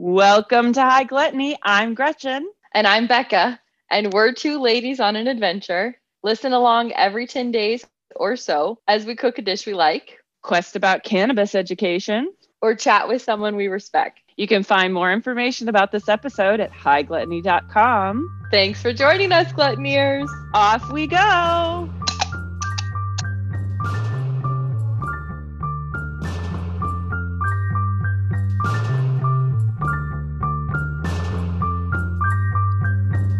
Welcome to High Gluttony. I'm Gretchen. And I'm Becca. And we're two ladies on an adventure. Listen along every 10 days or so as we cook a dish we like, Quest about cannabis education. or chat with someone we respect. You can find more information about this episode at highgluttony.com. Thanks for joining us, Gluttoneers. Off we go.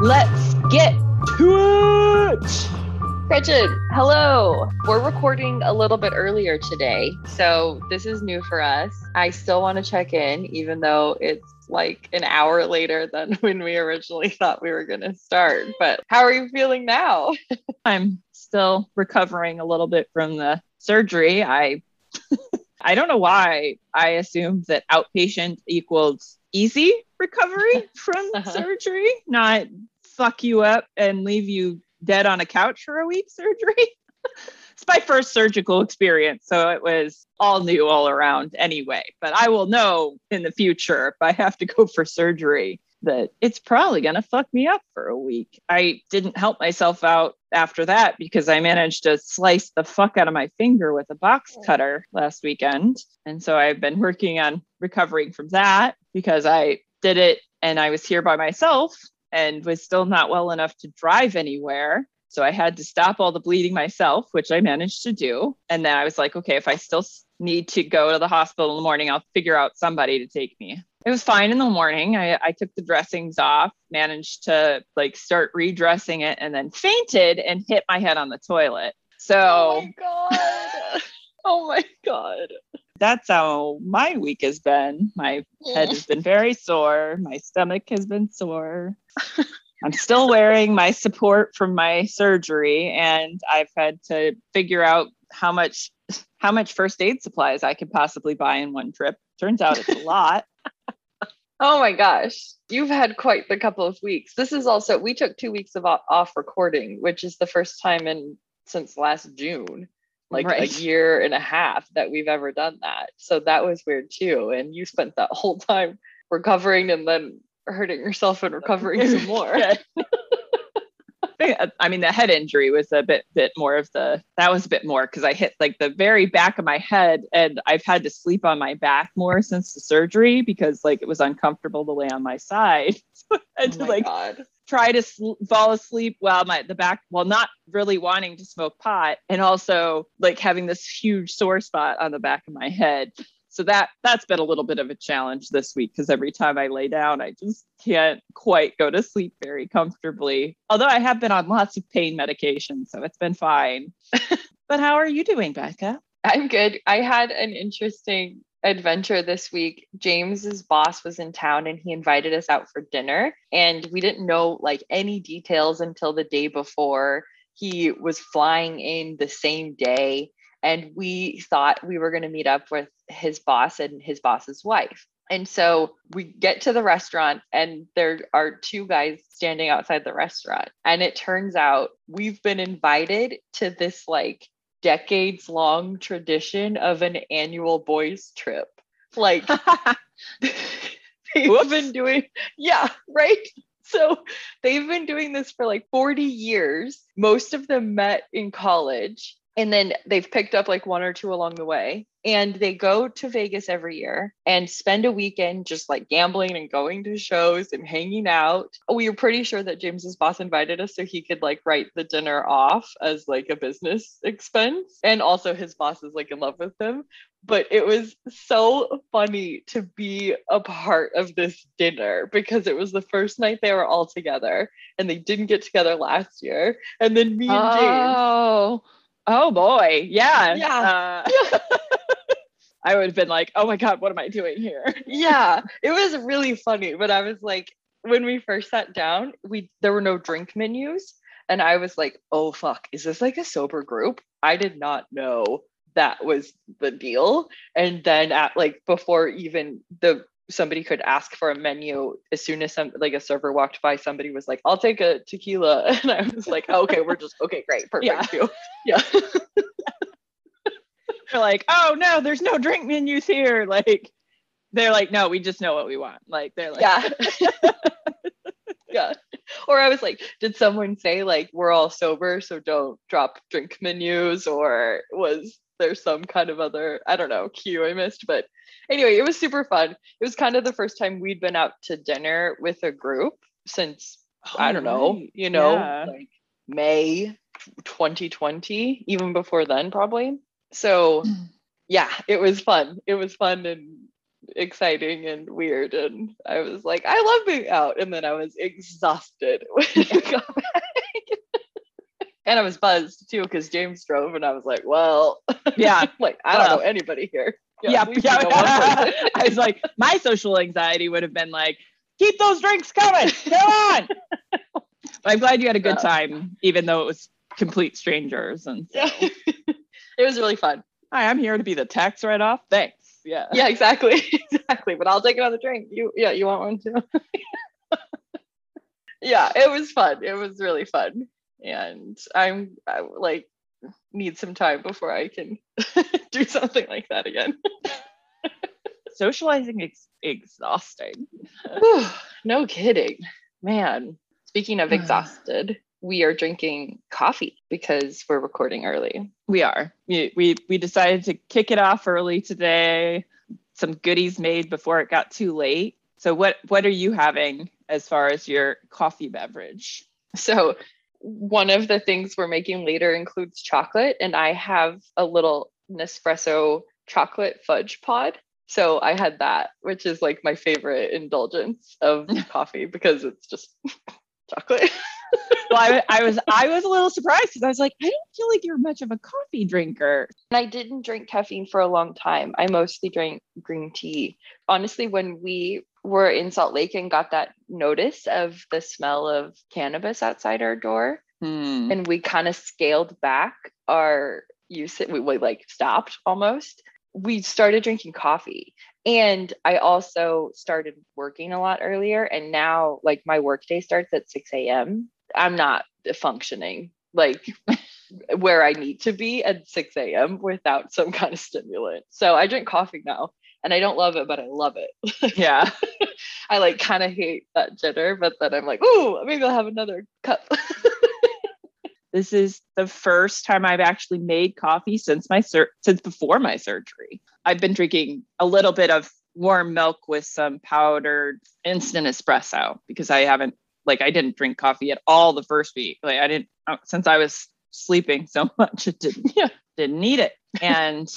Let's get to it. Gretchen, hello. We're recording a little bit earlier today. So this is new for us. I still want to check in, even though it's like an hour later than when we originally thought we were going to start. But how are you feeling now? I'm still recovering a little bit from the surgery. I I don't know why I assumed that outpatient equals easy recovery from Uh-huh. surgery, not fuck you up and leave you dead on a couch for a week surgery. it's my first surgical experience, so it was all new all around anyway. But I will know in the future if I have to go for surgery that it's probably going to fuck me up for a week. I didn't help myself out after that because I managed to slice the fuck out of my finger with a box oh. cutter last weekend. And so I've been working on recovering from that because I did it and I was here by myself and was still not well enough to drive anywhere. So I had to stop all the bleeding myself, which I managed to do. And then I was like, okay, if I still need to go to the hospital in the morning, I'll figure out somebody to take me. It was fine in the morning. I, I took the dressings off, managed to like start redressing it, and then fainted and hit my head on the toilet. So Oh my God. oh my God. That's how my week has been. My head has been very sore. My stomach has been sore. I'm still wearing my support from my surgery, and I've had to figure out how much how much first aid supplies I could possibly buy in one trip. Turns out it's a lot. Oh my gosh. You've had quite the couple of weeks. This is also, we took two weeks of off recording, which is the first time in since last June, like Right. a year and a half that we've ever done that. So that was weird too. And you spent that whole time recovering and then hurting yourself and recovering some more. I mean, the head injury was a bit bit more of the that was a bit more because I hit like the very back of my head, and I've had to sleep on my back more since the surgery because like it was uncomfortable to lay on my side. So I had Oh to like God. Try to sl- fall asleep while my the back while not really wanting to smoke pot, and also like having this huge sore spot on the back of my head. So that that's been a little bit of a challenge this week because every time I lay down, I just can't quite go to sleep very comfortably. Although I have been on lots of pain medication, so it's been fine. but how are you doing, Becca? I'm good. I had an interesting adventure this week. James's boss was in town and he invited us out for dinner and we didn't know like any details until the day before. He was flying in the same day and we thought we were going to meet up with his boss and his boss's wife. And so we get to the restaurant, and there are two guys standing outside the restaurant. And it turns out we've been invited to this like decades long tradition of an annual boys trip. Like they've Whoops. been doing, yeah, right. So they've been doing this for like 40 years. Most of them met in college. And then they've picked up like one or two along the way. And they go to Vegas every year and spend a weekend just like gambling and going to shows and hanging out. We were pretty sure that James's boss invited us so he could like write the dinner off as like a business expense. And also his boss is like in love with him but it was so funny to be a part of this dinner because it was the first night they were all together and they didn't get together last year. And then me and Oh, oh boy, yeah, Yeah. Uh, I would have been like, oh my god, what am I doing here? Yeah, it was really funny. But I was like, when we first sat down, we there were no drink menus. And I was like, oh fuck, is this like a sober group? I did not know that was the deal. And then at like before even the somebody could ask for a menu as soon as some like a server walked by somebody was like i'll take a tequila and i was like oh, okay we're just okay great perfect Yeah. yeah You're like, oh no, there's no drink menus here. Like, they're like, no, we just know what we want. Like they're like, yeah. yeah. Or I was like, did someone say like we're all sober, so don't drop drink menus? Or was there some kind of other, I don't know, cue I missed? But anyway, it was super fun. It was kind of the first time we'd been out to dinner with a group since oh, I don't know, oh, right. you know, yeah. like May 2020, even before then, probably. So mm. yeah, it was fun. It was fun and exciting and weird. And I was like, I love being out. And then I was exhausted when I got back. And I was buzzed too because James drove, and I was like, well, yeah, like I don't know anybody here. Yeah, yeah. yeah. I was like, my social anxiety would have been like, keep those drinks coming. Come on. but I'm glad you had a good time, even though it was complete strangers. And so. it was really fun. Hi, I'm here to be the tax write off. Thanks. Yeah. Yeah, exactly. exactly. But I'll take another drink. You yeah, you want one too? yeah, it was fun. It was really fun. And I'm I, like need some time before I can do something like that again. Socializing is exhausting. no kidding. Man, speaking of exhausted, we are drinking coffee because we're recording early. We are. We, we we decided to kick it off early today. Some goodies made before it got too late. So what what are you having as far as your coffee beverage? So one of the things we're making later includes chocolate and I have a little Nespresso chocolate fudge pod. So I had that, which is like my favorite indulgence of coffee because it's just chocolate. well, I, I, was I was a little surprised because I was like, I don't feel like you're much of a coffee drinker. And I didn't drink caffeine for a long time. I mostly drank green tea. Honestly, when we were in Salt Lake and got that notice of the smell of cannabis outside our door, hmm. and we kind of scaled back our use. We, we like stopped almost. We started drinking coffee and I also started working a lot earlier. And now, like, my workday starts at 6 a.m. I'm not functioning like where I need to be at 6 a.m. without some kind of stimulant. So I drink coffee now and I don't love it, but I love it. Yeah. I like kind of hate that jitter, but then I'm like, ooh, maybe I'll have another cup. this is the first time I've actually made coffee since my sur- since before my surgery. I've been drinking a little bit of warm milk with some powdered instant espresso because I haven't like I didn't drink coffee at all the first week. Like I didn't since I was sleeping so much, it didn't yeah. didn't need it. And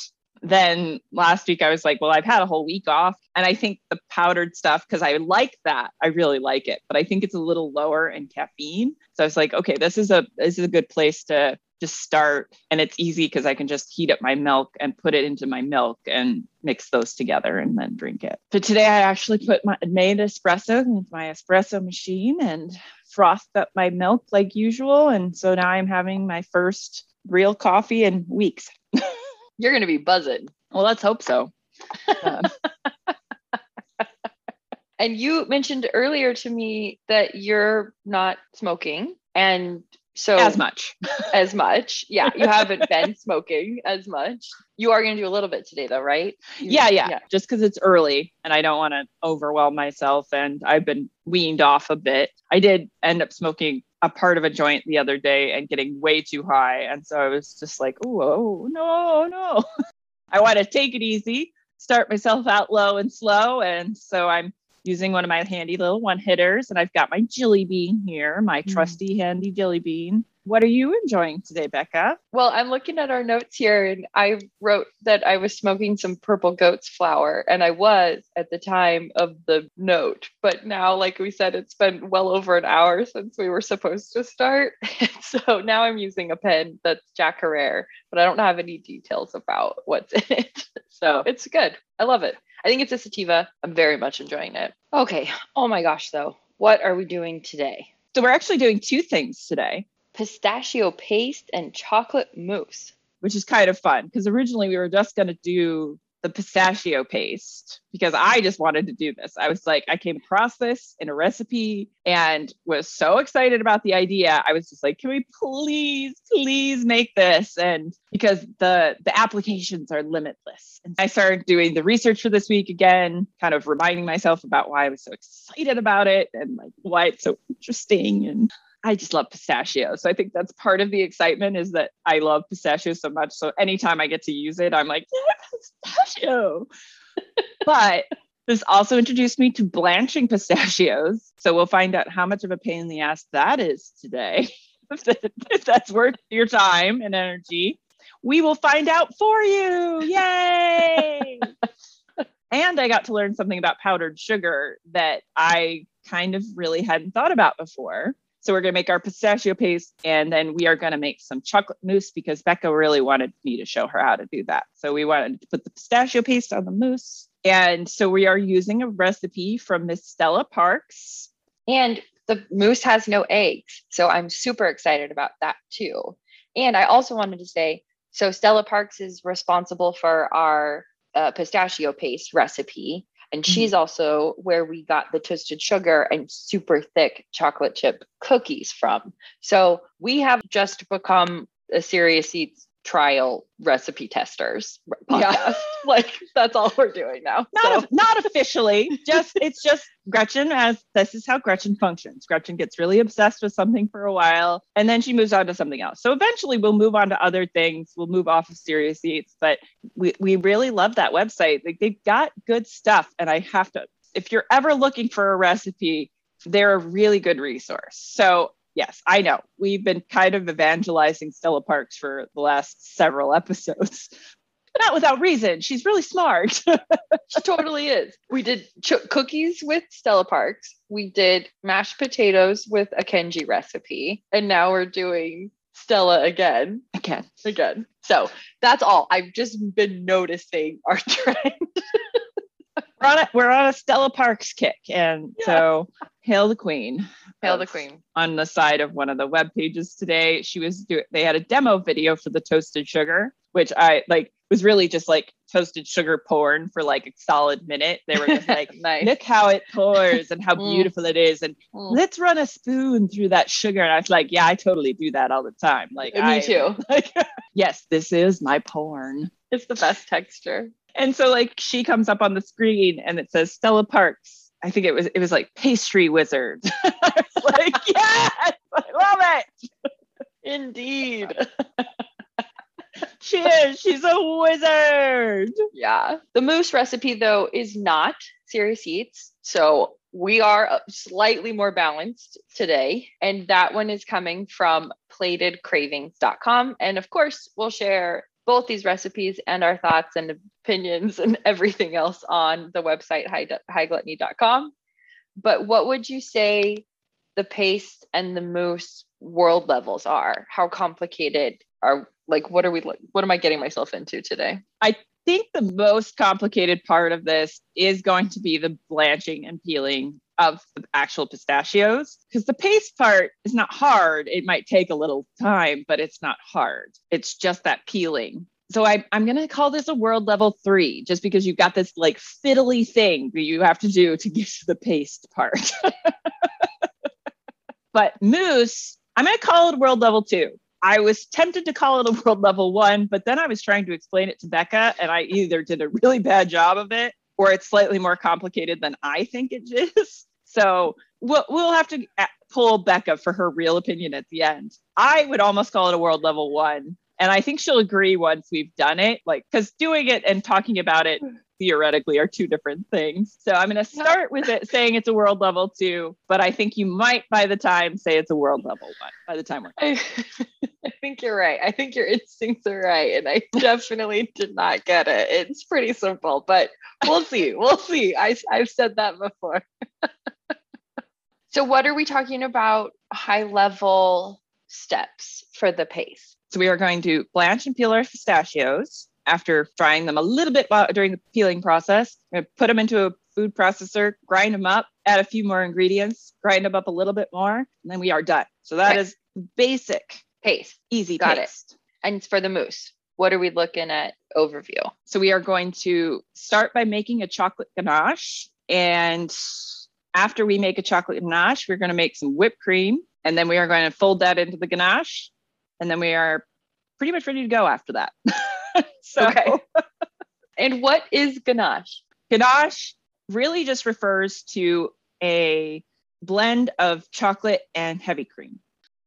then last week I was like, well, I've had a whole week off. And I think the powdered stuff, because I like that, I really like it, but I think it's a little lower in caffeine. So I was like, okay, this is a this is a good place to just start and it's easy because I can just heat up my milk and put it into my milk and mix those together and then drink it. But today I actually put my made espresso into my espresso machine and frothed up my milk like usual. And so now I'm having my first real coffee in weeks. You're going to be buzzing. Well, let's hope so. Um, and you mentioned earlier to me that you're not smoking and so as much. as much. Yeah. You haven't been smoking as much. You are going to do a little bit today though, right? You, yeah, yeah, yeah. Just because it's early and I don't want to overwhelm myself. And I've been weaned off a bit. I did end up smoking a part of a joint the other day and getting way too high. And so I was just like, oh, no, no. I want to take it easy, start myself out low and slow. And so I'm using one of my handy little one hitters. And I've got my jelly bean here, my mm. trusty handy jelly bean. What are you enjoying today, Becca? Well, I'm looking at our notes here and I wrote that I was smoking some purple goat's flower and I was at the time of the note. But now, like we said, it's been well over an hour since we were supposed to start. so now I'm using a pen that's Jack Herer, but I don't have any details about what's in it. So it's good. I love it. I think it's a sativa. I'm very much enjoying it. Okay. Oh my gosh, though. What are we doing today? So we're actually doing two things today pistachio paste and chocolate mousse. Which is kind of fun because originally we were just going to do the pistachio paste because I just wanted to do this. I was like, I came across this in a recipe and was so excited about the idea. I was just like, can we please, please make this? And because the the applications are limitless. And I started doing the research for this week again, kind of reminding myself about why I was so excited about it and like why it's so interesting and I just love pistachios. So I think that's part of the excitement is that I love pistachios so much. So anytime I get to use it, I'm like, yeah, pistachio. but this also introduced me to blanching pistachios. So we'll find out how much of a pain in the ass that is today. if that's worth your time and energy, we will find out for you. Yay! and I got to learn something about powdered sugar that I kind of really hadn't thought about before. So we're going to make our pistachio paste and then we are going to make some chocolate mousse because Becca really wanted me to show her how to do that. So we wanted to put the pistachio paste on the mousse. And so we are using a recipe from Miss Stella Parks. And the mousse has no eggs. So I'm super excited about that too. And I also wanted to say so Stella Parks is responsible for our uh, pistachio paste recipe. And mm-hmm. she's also where we got the toasted sugar and super thick chocolate chip cookies from. So we have just become a serious eats trial recipe testers podcast. Yeah. like that's all we're doing now. Not so. not officially. just it's just Gretchen as this is how Gretchen functions. Gretchen gets really obsessed with something for a while and then she moves on to something else. So eventually we'll move on to other things. We'll move off of serious eats, but we we really love that website. Like they've got good stuff and I have to if you're ever looking for a recipe, they're a really good resource. So yes, I know. We've been kind of evangelizing Stella Parks for the last several episodes. but Not without reason. She's really smart. she totally is. We did ch- cookies with Stella Parks. We did mashed potatoes with a Kenji recipe. And now we're doing Stella again. Again. Again. So that's all. I've just been noticing our trend. We're, on a, we're on a Stella Parks kick. And yeah. so hail the queen. Hail the queen. On the side of one of the web pages today, she was doing. They had a demo video for the toasted sugar, which I like was really just like toasted sugar porn for like a solid minute. They were just like, nice. look how it pours and how mm. beautiful it is, and mm. let's run a spoon through that sugar. And I was like, yeah, I totally do that all the time. Like me I, too. Like, yes, this is my porn. It's the best texture. And so like she comes up on the screen and it says Stella Parks I think it was it was like pastry wizard. like, yes, I love it. Indeed. she is. She's a wizard. Yeah. The mousse recipe though is not serious eats. So we are slightly more balanced today. And that one is coming from platedcravings.com. And of course, we'll share both these recipes and our thoughts and opinions and everything else on the website high, But what would you say the paste and the mousse world levels are? How complicated are like what are we what am I getting myself into today? I think the most complicated part of this is going to be the blanching and peeling of the actual pistachios because the paste part is not hard. It might take a little time, but it's not hard. It's just that peeling. So I, I'm going to call this a world level three, just because you've got this like fiddly thing that you have to do to get to the paste part. but mousse, I'm going to call it world level two. I was tempted to call it a world level one, but then I was trying to explain it to Becca, and I either did a really bad job of it or it's slightly more complicated than I think it is. So we'll, we'll have to uh, pull Becca for her real opinion at the end. I would almost call it a world level one. And I think she'll agree once we've done it, like, because doing it and talking about it theoretically are two different things. So I'm going to start with it saying it's a world level two, but I think you might by the time say it's a world level one by the time we're. I, I think you're right. I think your instincts are right. And I definitely did not get it. It's pretty simple, but we'll see. We'll see. I, I've said that before. so, what are we talking about high level steps for the paste? So, we are going to blanch and peel our pistachios after frying them a little bit during the peeling process. put them into a food processor, grind them up, add a few more ingredients, grind them up a little bit more, and then we are done. So, that is basic paste. Easy Got paste. it. And for the mousse, what are we looking at overview? So we are going to start by making a chocolate ganache. And after we make a chocolate ganache, we're going to make some whipped cream. And then we are going to fold that into the ganache. And then we are pretty much ready to go after that. so, Okay. And what is ganache? ganache really just refers to a blend of chocolate and heavy cream.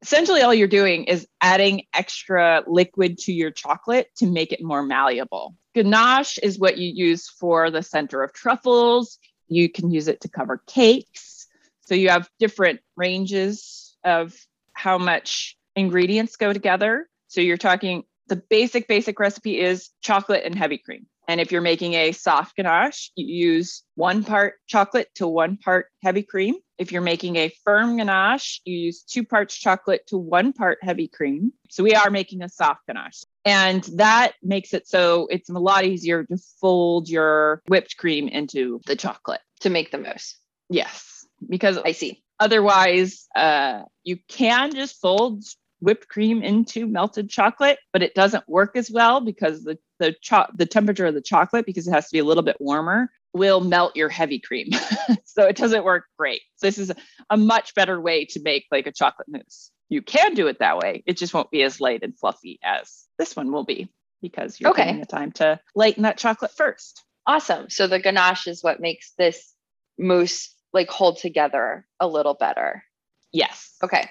Essentially, all you're doing is adding extra liquid to your chocolate to make it more malleable. Ganache is what you use for the center of truffles. You can use it to cover cakes. So you have different ranges of how much ingredients go together. So you're talking the basic, basic recipe is chocolate and heavy cream. And if you're making a soft ganache, you use one part chocolate to one part heavy cream. If you're making a firm ganache, you use two parts chocolate to one part heavy cream. So we are making a soft ganache. And that makes it so it's a lot easier to fold your whipped cream into the chocolate. To make the mousse. Yes, because I see. otherwise uh, you can just fold whipped cream into melted chocolate but it doesn't work as well because the the cho- the temperature of the chocolate because it has to be a little bit warmer will melt your heavy cream so it doesn't work great so this is a much better way to make like a chocolate mousse you can do it that way it just won't be as light and fluffy as this one will be because you're Okay. taking the time to lighten that chocolate first Awesome. So the ganache is what makes this mousse like hold together a little better. yes Okay.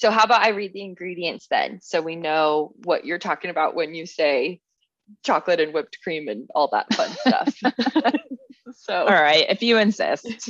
So how about I read the ingredients then so we know what you're talking about when you say chocolate and whipped cream and all that fun stuff. so all right if you insist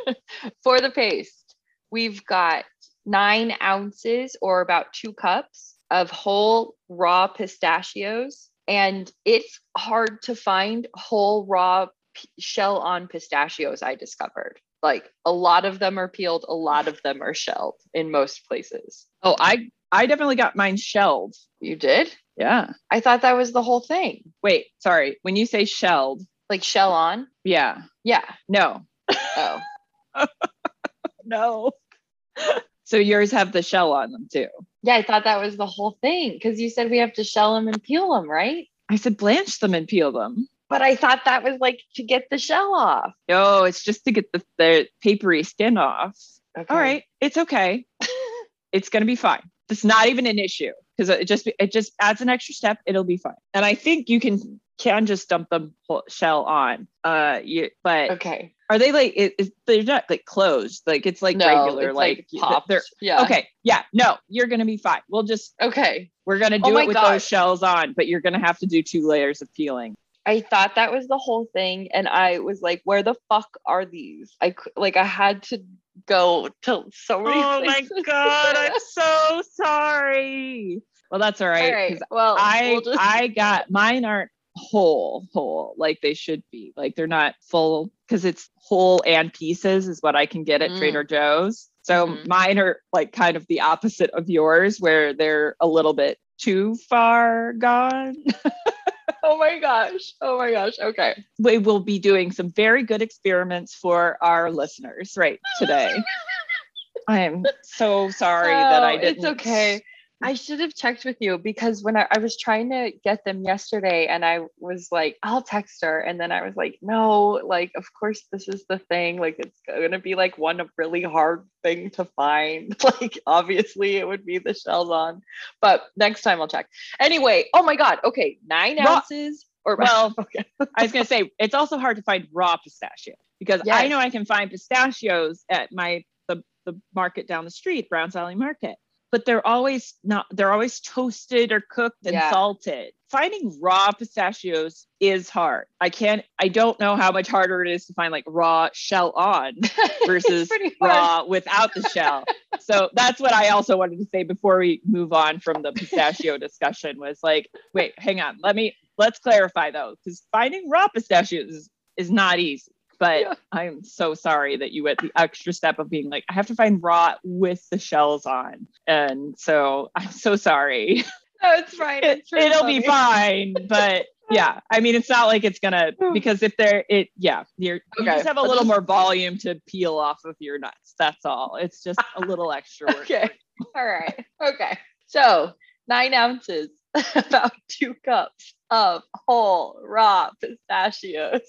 for the paste, we've got nine ounces or about two cups of whole raw pistachios. And it's hard to find whole raw p- shell on pistachios, I discovered. Like a lot of them are peeled, a lot of them are shelled in most places. oh i i definitely got mine shelled You did? yeah I thought that was the whole thing. Wait, sorry. When you say shelled, Like shell on? yeah, Yeah. no, Oh. no. so yours have the shell on them too. Yeah, I thought that was the whole thing because you said we have to shell them and peel them, right? I said blanch them and peel them. But I thought that was like to get the shell off. No, it's just to get the, the papery skin off. Okay. All right, it's okay. it's gonna be fine. It's not even an issue because it just it just adds an extra step. It'll be fine. And I think you can can just dump the shell on. Uh, you, but Okay. are they like it, it, they're not like closed? Like it's like no, regular, it's like, like, popped. they're yeah. okay. Yeah, no, you're gonna be fine. We'll just Okay. We're gonna Oh do my it with God. those shells on, but you're gonna have to do two layers of peeling. I thought that was the whole thing, and I was like, "Where the fuck are these?" I like I had to go to so many. Oh my god, I'm so sorry. Well, that's all right. All right. 'cause Well, I we'll just- I got mine aren't whole whole like they should be. Like they're not full because it's whole and pieces is what I can get at Mm. Trader Joe's. So Mhm. mine are like kind of the opposite of yours, where they're a little bit too far gone. oh my gosh. Oh my gosh. Okay. we will be doing some very good experiments for our listeners right today. I am so sorry that oh, I Oh, didn't. It's okay. I should have checked with you because when I, I was trying to get them yesterday and I was like, I'll text her. And then I was like, no, like, of course, this is the thing. Like, it's going to be like one really hard thing to find. Like, obviously, it would be the shells on, but next time I'll check. Anyway, oh my God. Okay. Nine Raw- ounces or Well, okay. I was gonna say it's also hard to find raw pistachio because I know I can find pistachios at my the the market down the street, Browns Valley Market, but they're always not. They're always toasted or cooked and Yeah. salted. Finding raw pistachios is hard. I can't. I don't know how much harder it is to find like raw shell on versus It's pretty hard. raw without the shell. so that's what I also wanted to say before we move on from the pistachio discussion was like, wait, hang on. Let me let's clarify though, because finding raw pistachios is, is not easy. But Yeah. I'm so sorry that you went the extra step of being like, I have to find raw with the shells on. And so I'm so sorry. No, it's fine. It, It's it'll be fine. But yeah, I mean, it's not like it's gonna because if they're it, yeah, you're you just have a little more volume to peel off of your nuts. That's all. It's just a little extra work. Okay. All right. Okay. So nine ounces about two cups of whole raw pistachios,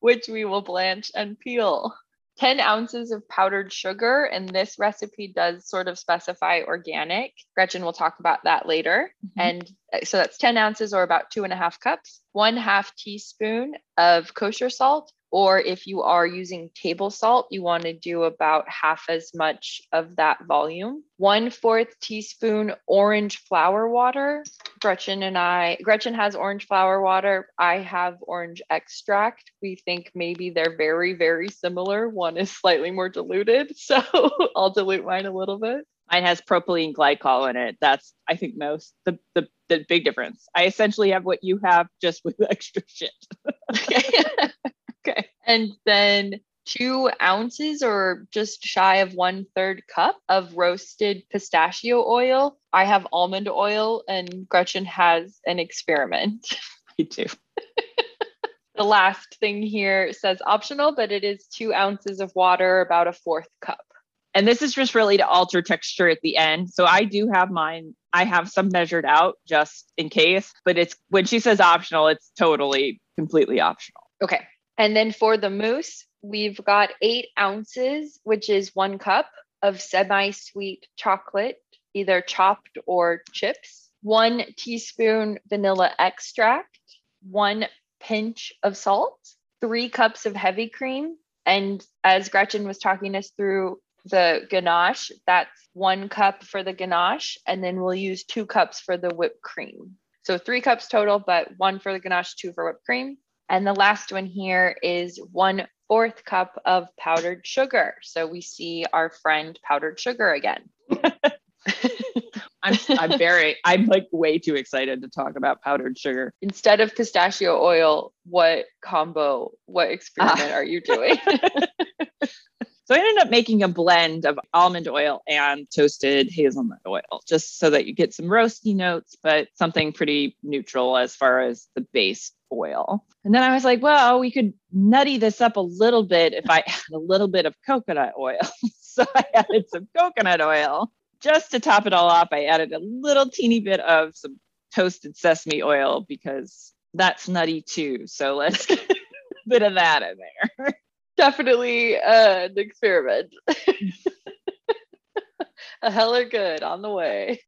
which we will blanch and peel. 10 ounces of powdered sugar, and this recipe does sort of specify organic. Gretchen will talk about that later. Mm-hmm. And uh, so that's 10 ounces or about two and a half cups, one half teaspoon of kosher salt, or if you are using table salt, you want to do about half as much of that volume. One fourth teaspoon orange flower water. Gretchen and I, Gretchen has orange flower water. I have orange extract. We think maybe they're very, very similar. One is slightly more diluted. So I'll dilute mine a little bit. Mine has propylene glycol in it. That's, I think, most the, the, the big difference. I essentially have what you have just with extra shit. Okay. And then two ounces or just shy of one third cup of roasted pistachio oil. I have almond oil, and Gretchen has an experiment. Me too. the last thing here says optional, but it is two ounces of water, about a fourth cup. And this is just really to alter texture at the end. So I do have mine. I have some measured out just in case, but it's when she says optional, it's totally completely optional. Okay. And then for the mousse, we've got eight ounces, which is one cup of semi sweet chocolate, either chopped or chips, one teaspoon vanilla extract, one pinch of salt, three cups of heavy cream. And as Gretchen was talking us through the ganache, that's one cup for the ganache. And then we'll use two cups for the whipped cream. So three cups total, but one for the ganache, two for whipped cream. And the last one here is one fourth cup of powdered sugar. So we see our friend powdered sugar again. I'm, I'm very, I'm like way too excited to talk about powdered sugar. Instead of pistachio oil, what combo, what experiment ah. are you doing? So I ended up making a blend of almond oil and toasted hazelnut oil, just so that you get some roasty notes, but something pretty neutral as far as the base oil. And then I was like, well, we could nutty this up a little bit if I add a little bit of coconut oil. so I added some coconut oil. Just to top it all off, I added a little teeny bit of some toasted sesame oil because that's nutty too. So let's get a bit of that in there definitely uh, an experiment. a hella good on the way.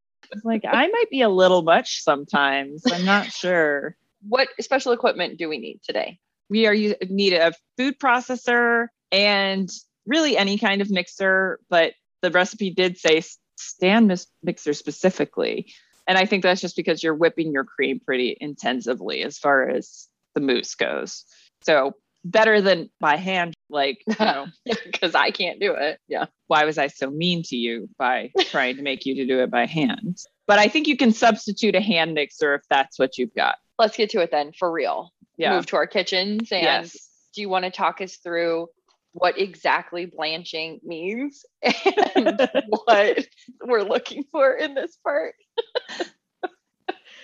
like I might be a little much sometimes. I'm not sure. What special equipment do we need today? We are need a food processor and really any kind of mixer, but the recipe did say stand mixer specifically. And I think that's just because you're whipping your cream pretty intensively as far as the mousse goes. So better than by hand like you know because i can't do it yeah why was i so mean to you by trying to make you to do it by hand but i think you can substitute a hand mixer if that's what you've got let's get to it then for real yeah move to our kitchens and yes. do you want to talk us through what exactly blanching means and what we're looking for in this part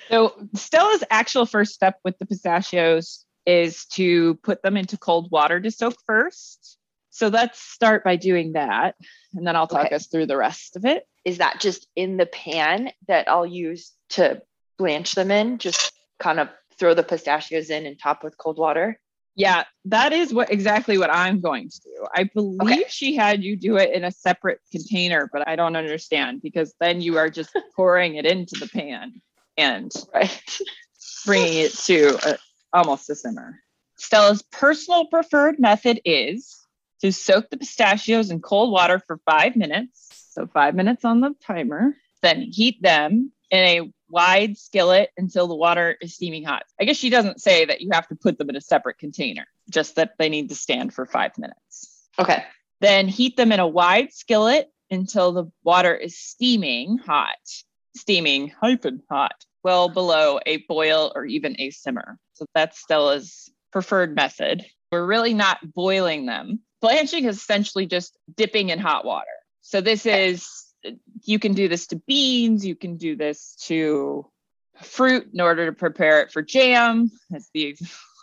so stella's actual first step with the pistachios is to put them into cold water to soak first. So let's start by doing that. And then I'll talk okay. us through the rest of it. Is that just in the pan that I'll use to blanch them in? Just kind of throw the pistachios in and top with cold water? Yeah, that is what exactly what I'm going to do. I believe okay. she had you do it in a separate container, but I don't understand because then you are just pouring it into the pan and right. bringing it to a, almost a simmer. Stella's personal preferred method is to soak the pistachios in cold water for five minutes. So, five minutes on the timer, then heat them in a wide skillet until the water is steaming hot. I guess she doesn't say that you have to put them in a separate container, just that they need to stand for five minutes. Okay. Then heat them in a wide skillet until the water is steaming hot, steaming hyphen hot, well below a boil or even a simmer. So that's Stella's preferred method. We're really not boiling them. Blanching is essentially just dipping in hot water. So this is, you can do this to beans, you can do this to fruit in order to prepare it for jam. That's the,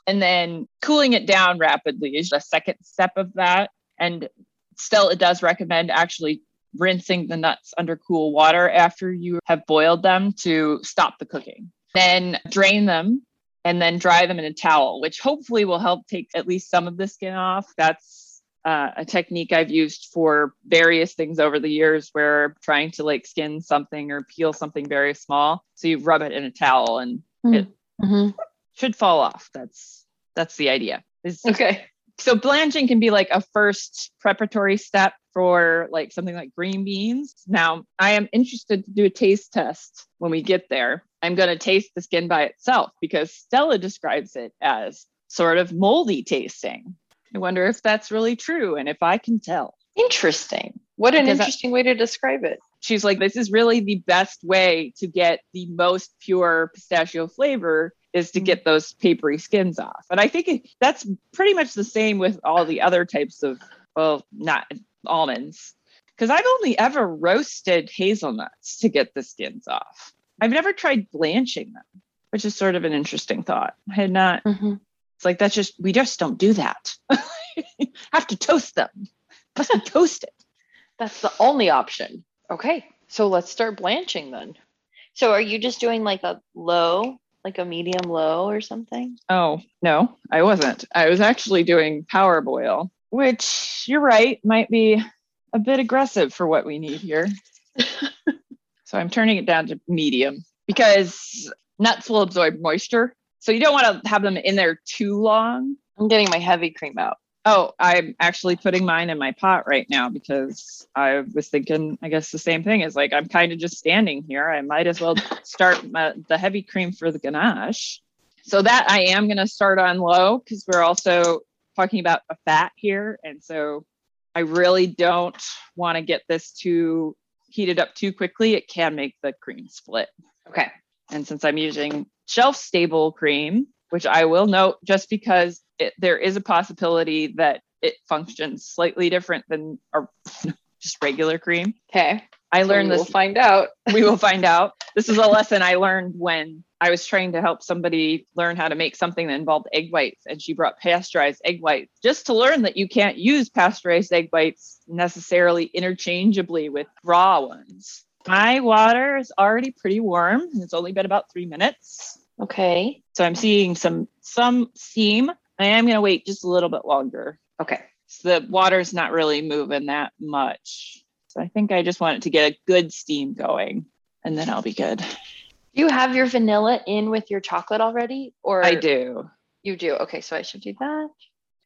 and then cooling it down rapidly is the second step of that. And still, it does recommend actually rinsing the nuts under cool water after you have boiled them to stop the cooking. then drain them and then dry them in a towel, which hopefully will help take at least some of the skin off. That's uh, a technique I've used for various things over the years where I'm trying to like skin something or peel something very small. So you rub it in a towel and it Mhm. should fall off. That's that's the idea. Is Okay. so blanching can be like a first preparatory step for like something like green beans. Now, I am interested to do a taste test when we get there. I'm going to taste the skin by itself because Stella describes it as sort of moldy tasting. I wonder if that's really true and if I can tell. Interesting. What an Because I- interesting way to describe it. She's like, this is really the best way to get the most pure pistachio flavor is to Mhm. get those papery skins off. And I think it, that's pretty much the same with all the other types of, well, not almonds, because I've only ever roasted hazelnuts to get the skins off. I've never tried blanching them, which is sort of an interesting thought. I had not, it's like, that's just, we just don't do that. Have to toast them. Must be toasted. That's the only option. Okay. So let's start blanching then. So are you just doing like a low, like a medium low or something? Oh, no, I wasn't. I was actually doing power boil, which you're right, might be a bit aggressive for what we need here. so I'm turning it down to medium because nuts will absorb moisture. So you don't want to have them in there too long. I'm getting my heavy cream out. Oh, I'm actually putting mine in my pot right now because I was thinking, I guess the same thing is like I'm kind of just standing here. I might as well start my, the heavy cream for the ganache. So that I am going to start on low because we're also talking about a fat here. And so I really don't want to get this too heated up too quickly. It can make the cream split. Okay. And since I'm using shelf stable cream, which I will note just because it, there is a possibility that it functions slightly different than our just regular cream. Okay. I learned this. We'll find out. we will find out. This is a lesson I learned when I was trying to help somebody learn how to make something that involved egg whites, and she brought pasteurized egg whites just to learn that you can't use pasteurized egg whites necessarily interchangeably with raw ones. My water is already pretty warm, and it's only been about three minutes. Okay. So I'm seeing some some steam. I am going to wait just a little bit longer. Okay. So the water's not really moving that much. So I think I just want it to get a good steam going, and then I'll be good. Do you have your vanilla in with your chocolate already? Or I do. You do. Okay, so I should do that.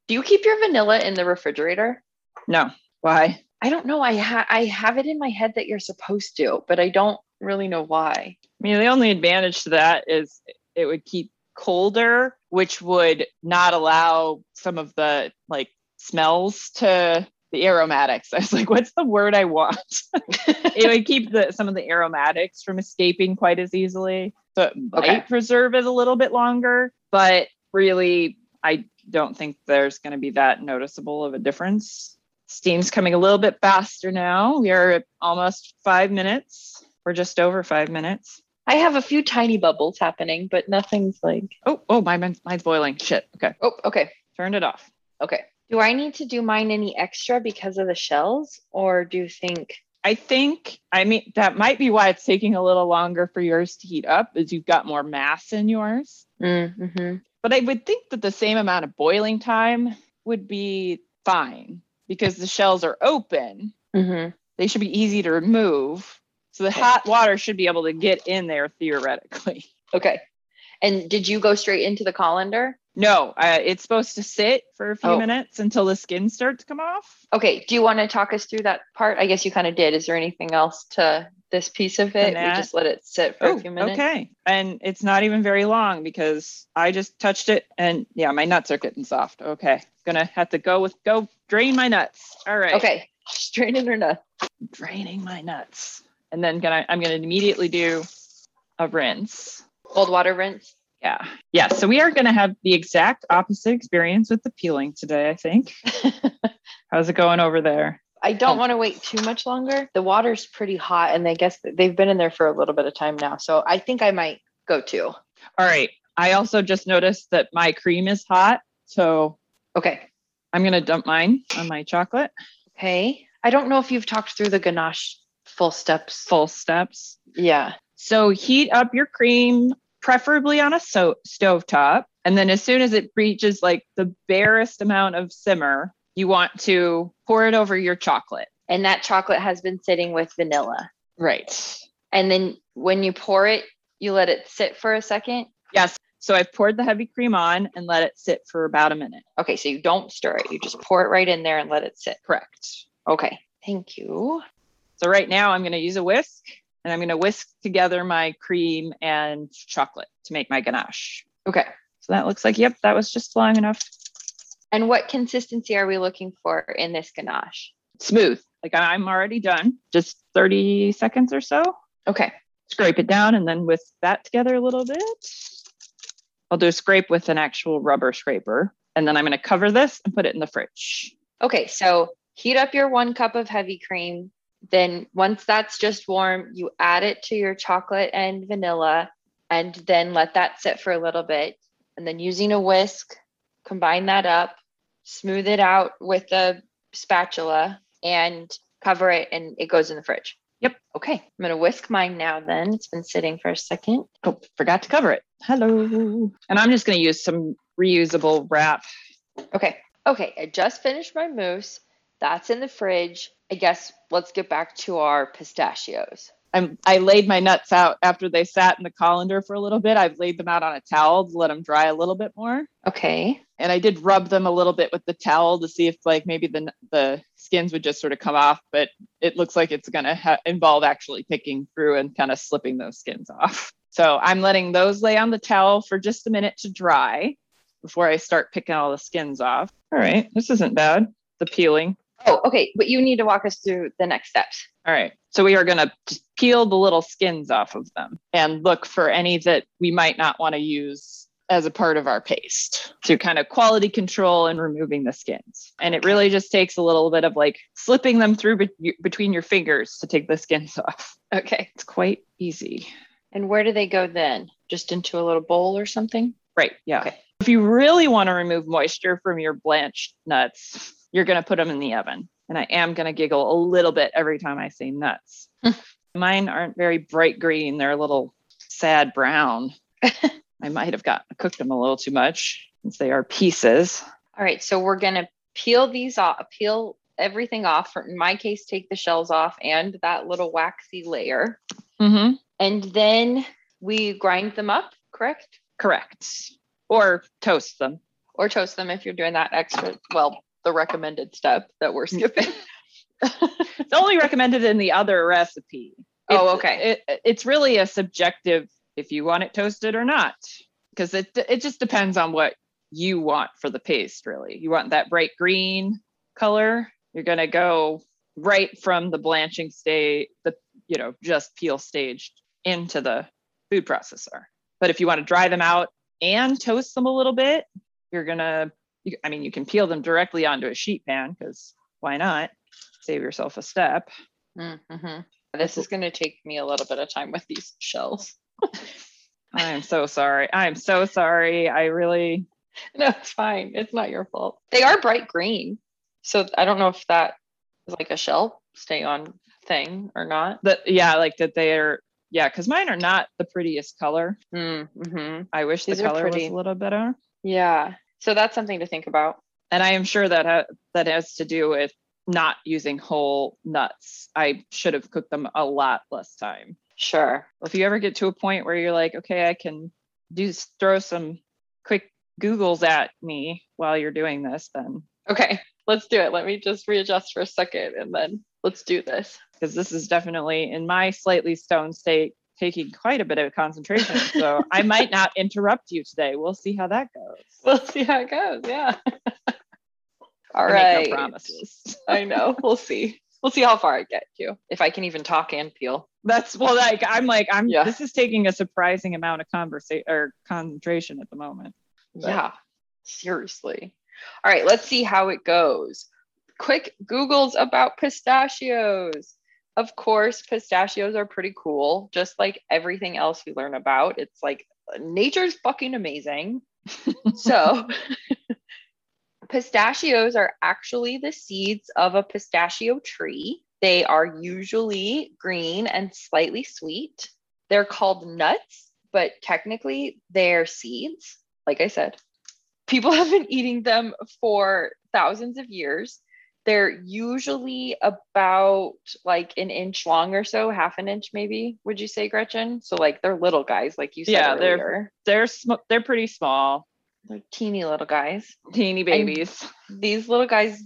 Do you keep your vanilla in the refrigerator? No. Why? I don't know. I ha- I have it in my head that you're supposed to, but I don't really know why. I mean, the only advantage to that is it would keep colder, which would not allow some of the like smells to the aromatics. I was like, what's the word I want? it would keep the some of the aromatics from escaping quite as easily. So it might Okay. preserve it a little bit longer, but really I don't think there's going to be that noticeable of a difference. Steam's coming a little bit faster now. We are at almost five minutes. We're just over five minutes. I have a few tiny bubbles happening, but nothing's like. Oh, oh, my mine's mine's boiling. Shit. Okay, Oh, okay. turned it off. Okay. Do I need to do mine any extra because of the shells, or do you think? I think, I mean, that might be why it's taking a little longer for yours to heat up, is you've got more mass in yours. Mm-hmm. But I would think that the same amount of boiling time would be fine because the shells are open. Mm-hmm. They should be easy to remove. So the Okay. hot water should be able to get in there theoretically. Okay. And did you go straight into the colander? No, uh, it's supposed to sit for a few Oh. minutes until the skin starts to come off. Okay. Do you want to talk us through that part? I guess you kind of did. Is there anything else to this piece of it? We just let it sit for Oh, a few minutes. okay. And it's not even very long because I just touched it and yeah, my nuts are getting soft. Okay. Gonna have to go with go drain my nuts. All right. Okay. Straining her nuts. Draining my nuts. And then gonna I'm gonna immediately do a rinse. Cold water rinse. Yeah. Yeah. So we are gonna have the exact opposite experience with the peeling today, I think. How's it going over there? I don't Oh. want to wait too much longer. The water's pretty hot, and I guess they've been in there for a little bit of time now. So I think I might go too. All right. I also just noticed that my cream is hot. So Okay. I'm gonna dump mine on my chocolate. Okay. I don't know if you've talked through the ganache full steps. Full steps. Yeah. So heat up your cream preferably on a so- stove top. And then as soon as it reaches like the barest amount of simmer, you want to pour it over your chocolate. And that chocolate has been sitting with vanilla. Right. And then when you pour it, you let it sit for a second. Yes. So I've poured the heavy cream on and let it sit for about a minute. Okay, so you don't stir it. You just pour it right in there and let it sit. Correct. Okay. Thank you. So right now I'm going to use a whisk and I'm going to whisk together my cream and chocolate to make my ganache. Okay. So that looks like, yep, that was just long enough. And what consistency are we looking for in this ganache? Smooth. Like I'm already done. Just 30 seconds or so. Okay. Scrape it down and then whisk that together a little bit. I'll do a scrape with an actual rubber scraper. And then I'm going to cover this and put it in the fridge. Okay. So heat up your one cup of heavy cream. Then once that's just warm, you add it to your chocolate and vanilla and then let that sit for a little bit. And then using a whisk, combine that up, smooth it out with a spatula and cover it and it goes in the fridge. Yep. Okay. I'm going to whisk mine now then. It's been sitting for a second. Oh, forgot to cover it. Hello. And I'm just going to use some reusable wrap. Okay. Okay. I just finished my mousse. That's in the fridge. I guess let's get back to our pistachios. I'm, I laid my nuts out after they sat in the colander for a little bit. I've laid them out on a towel to let them dry a little bit more. Okay. And I did rub them a little bit with the towel to see if like maybe the the skins would just sort of come off, but it looks like it's going to ha- involve actually picking through and kind of slipping those skins off. So I'm letting those lay on the towel for just a minute to dry before I start picking all the skins off. All right, this isn't bad. The peeling. Oh, okay. But you need to walk us through the next steps. All right. So we are going to peel the little skins off of them and look for any that we might not want to use as a part of our paste to kind of quality control and removing the skins. And it really just takes a little bit of like slipping them through be- between your fingers to take the skins off. Okay. It's quite easy. And where do they go then? Just into a little bowl or something? Right. Yeah. Okay. If you really want to remove moisture from your blanched nuts, you're going to put them in the oven. And I am going to giggle a little bit every time I say nuts. Mine aren't very bright green. They're a little sad brown. I might have got cooked them a little too much since they are pieces. All right. So we're going to peel these off, peel everything off. In my case, take the shells off and that little waxy layer. Mm-hmm. And then we grind them up, correct? Correct. Or toast them. Or toast them if you're doing that extra, well, the recommended step that we're mm. skipping. It's only recommended in the other recipe. Oh, okay. It, it's really a subjective if you want it toasted or not, because it it just depends on what you want for the paste. Really, you want that bright green color. You're gonna go right from the blanching stage, the you know just peel stage into the food processor. But if you want to dry them out and toast them a little bit, you're gonna. You, I mean, you can peel them directly onto a sheet pan because why not? Save yourself a step. Mm-hmm. This is going to take me a little bit of time with these shells. I am so sorry. I am so sorry. I really No, it's fine. It's not your fault. They are bright green. So I don't know if that is like a shell stay on thing or not. that yeah, like that they are yeah, because mine are not the prettiest color. Mm-hmm. I wish These the color was a little better. Yeah. So that's something to think about. And I am sure that ha- that has to do with not using whole nuts. I should have cooked them a lot less time. Sure. If you ever get to a point where you're like, okay, I can do throw some quick Googles at me while you're doing this, then Okay. Let's do it. Let me just readjust for a second and then let's do this. because this is definitely in my slightly stone state taking quite a bit of concentration. So I might not interrupt you today. We'll see how that goes. We'll see how it goes. Yeah. All I right. no promises. I know. We'll see. We'll see how far I get you. If I can even talk and peel. That's well, like I'm like I'm. Yeah. This is taking a surprising amount of conversation or concentration at the moment. But- Yeah. Seriously. All right, let's see how it goes. Quick Googles about pistachios. Of course, pistachios are pretty cool, just like everything else we learn about. It's like nature's fucking amazing. so, pistachios are actually the seeds of a pistachio tree. They are usually green and slightly sweet. They're called nuts but technically they're seeds, like I said. People have been eating them for thousands of years. They're usually about like an inch long or so, half an inch maybe. Would you say, Gretchen? So like they're little guys, like you said. Yeah, earlier. they're they're sm- they're pretty small, they're teeny little guys. teeny babies. These little guys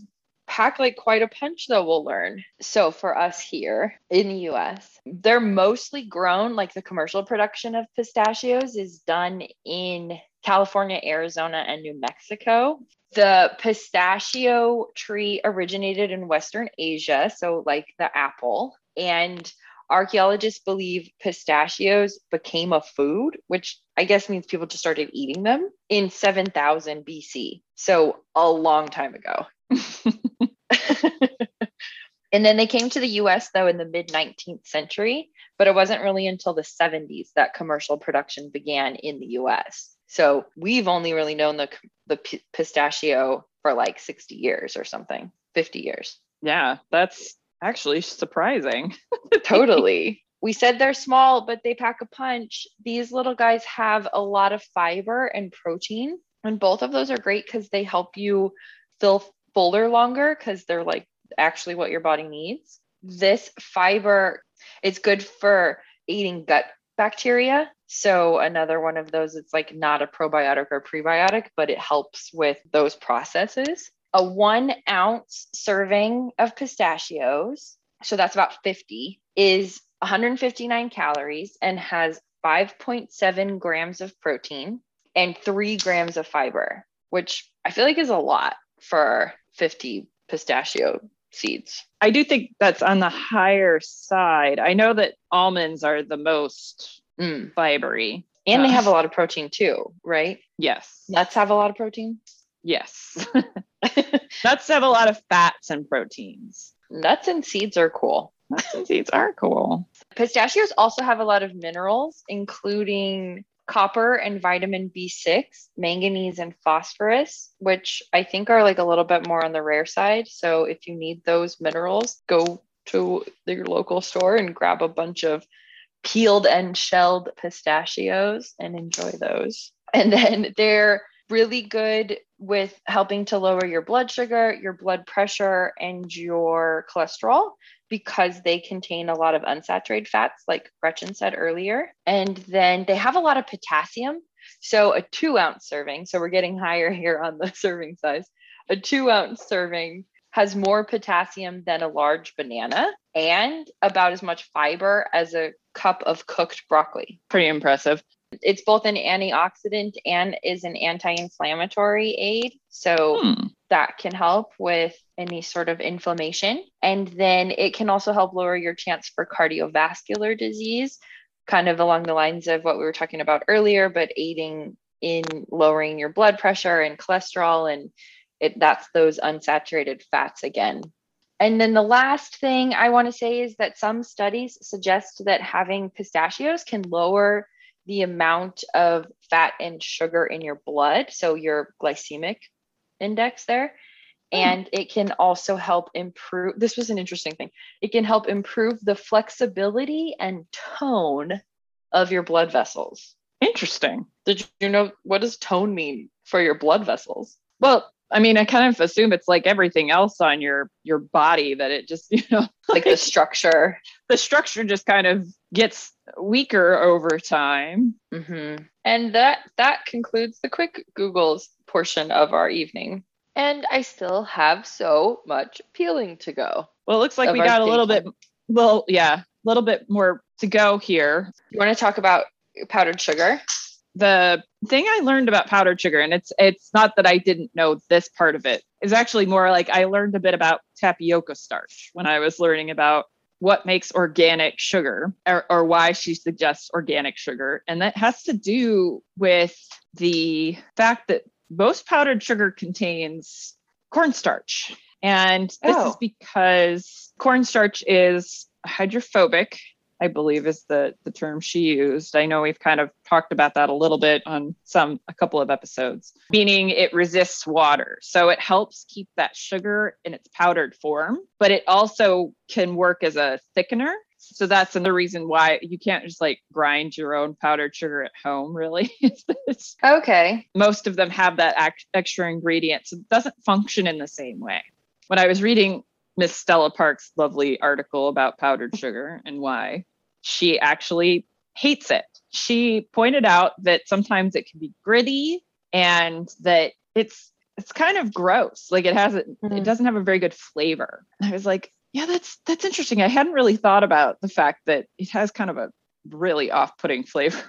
pack like quite a punch, though, we'll learn. So, for us here in the US, they're mostly grown, like the commercial production of pistachios is done in California, Arizona, and New Mexico. The pistachio tree originated in Western Asia, so like the apple. And archaeologists believe pistachios became a food, which I guess means people just started eating them in 7000 BC. So a long time ago. and then they came to the US though in the mid 19th century, but it wasn't really until the 70s that commercial production began in the US. So we've only really known the the p- pistachio for like 60 years or something, 50 years. yeah, that's actually surprising. totally. We said they're small, but they pack a punch. These little guys have a lot of fiber and protein. And both of those are great because they help you feel fuller longer because they're like actually what your body needs. This fiber it's good for eating gut bacteria. So, another one of those, it's like not a probiotic or prebiotic, but it helps with those processes. A one ounce serving of pistachios, so that's about 50, is 159 calories and has 5.7 grams of protein and three grams of fiber, which I feel like is a lot for 50 pistachio seeds. I do think that's on the higher side. I know that almonds are the most Mm. fibery. And they have a lot of protein too, right? Yes. Nuts have a lot of protein. Yes. Nuts have a lot of fats and proteins. Nuts and seeds are cool. Nuts and seeds are cool. Pistachios also have a lot of minerals, including copper and vitamin B6, manganese and phosphorus, which I think are like a little bit more on the rare side. So if you need those minerals, go to your local store and grab a bunch of peeled and shelled pistachios and enjoy those. And then they're really good with helping to lower your blood sugar, your blood pressure, and your cholesterol because they contain a lot of unsaturated fats, like Gretchen said earlier. And then they have a lot of potassium. So a two ounce serving, so we're getting higher here on the serving size. A two ounce serving has more potassium than a large banana and about as much fiber as a cup of cooked broccoli. Pretty impressive. It's both an antioxidant and is an anti inflammatory aid. So Hmm. that can help with any sort of inflammation. And then it can also help lower your chance for cardiovascular disease, kind of along the lines of what we were talking about earlier, but aiding in lowering your blood pressure and cholesterol. And it, that's those unsaturated fats again. And then the last thing I want to say is that some studies suggest that having pistachios can lower the amount of fat and sugar in your blood. So your glycemic index there. Hmm. And it can also help improve. This was an interesting thing. It can help improve the flexibility and tone of your blood vessels. Interesting. Did you know what does tone mean for your blood vessels? Well, I mean, I kind of assume it's like everything else on your your body that it just, you know, Like the structure. the structure just kind of gets weaker over time. hmm And that that concludes the quick Googles portion of our evening. And I still have so much peeling to go. Well, it looks like we got a little bit well, yeah, a little bit more to go here. You want to talk about powdered sugar? The thing I learned about powdered sugar, and it's it's not that I didn't know this part of it, is actually more like I learned a bit about tapioca starch when I was learning about what makes organic sugar or, or why she suggests organic sugar. And that has to do with the fact that most powdered sugar contains cornstarch. And this is Oh. because cornstarch is hydrophobic I believe is the the term she used. I know we've kind of talked about that a little bit on some a couple of episodes, meaning it resists water. So it helps keep that sugar in its powdered form, but it also can work as a thickener So that's another reason why you can't just like grind your own powdered sugar at home, really. Okay. most of them have that act- extra ingredient. So it doesn't function in the same way. When I was reading Miss Stella Parks' lovely article about powdered sugar and why, she actually hates it. She pointed out that sometimes it can be gritty and that it's it's kind of gross. Like it has it, it Mhm. doesn't have a very good flavor. And I was like, yeah, that's that's interesting. I hadn't really thought about the fact that it has kind of a really off-putting flavor.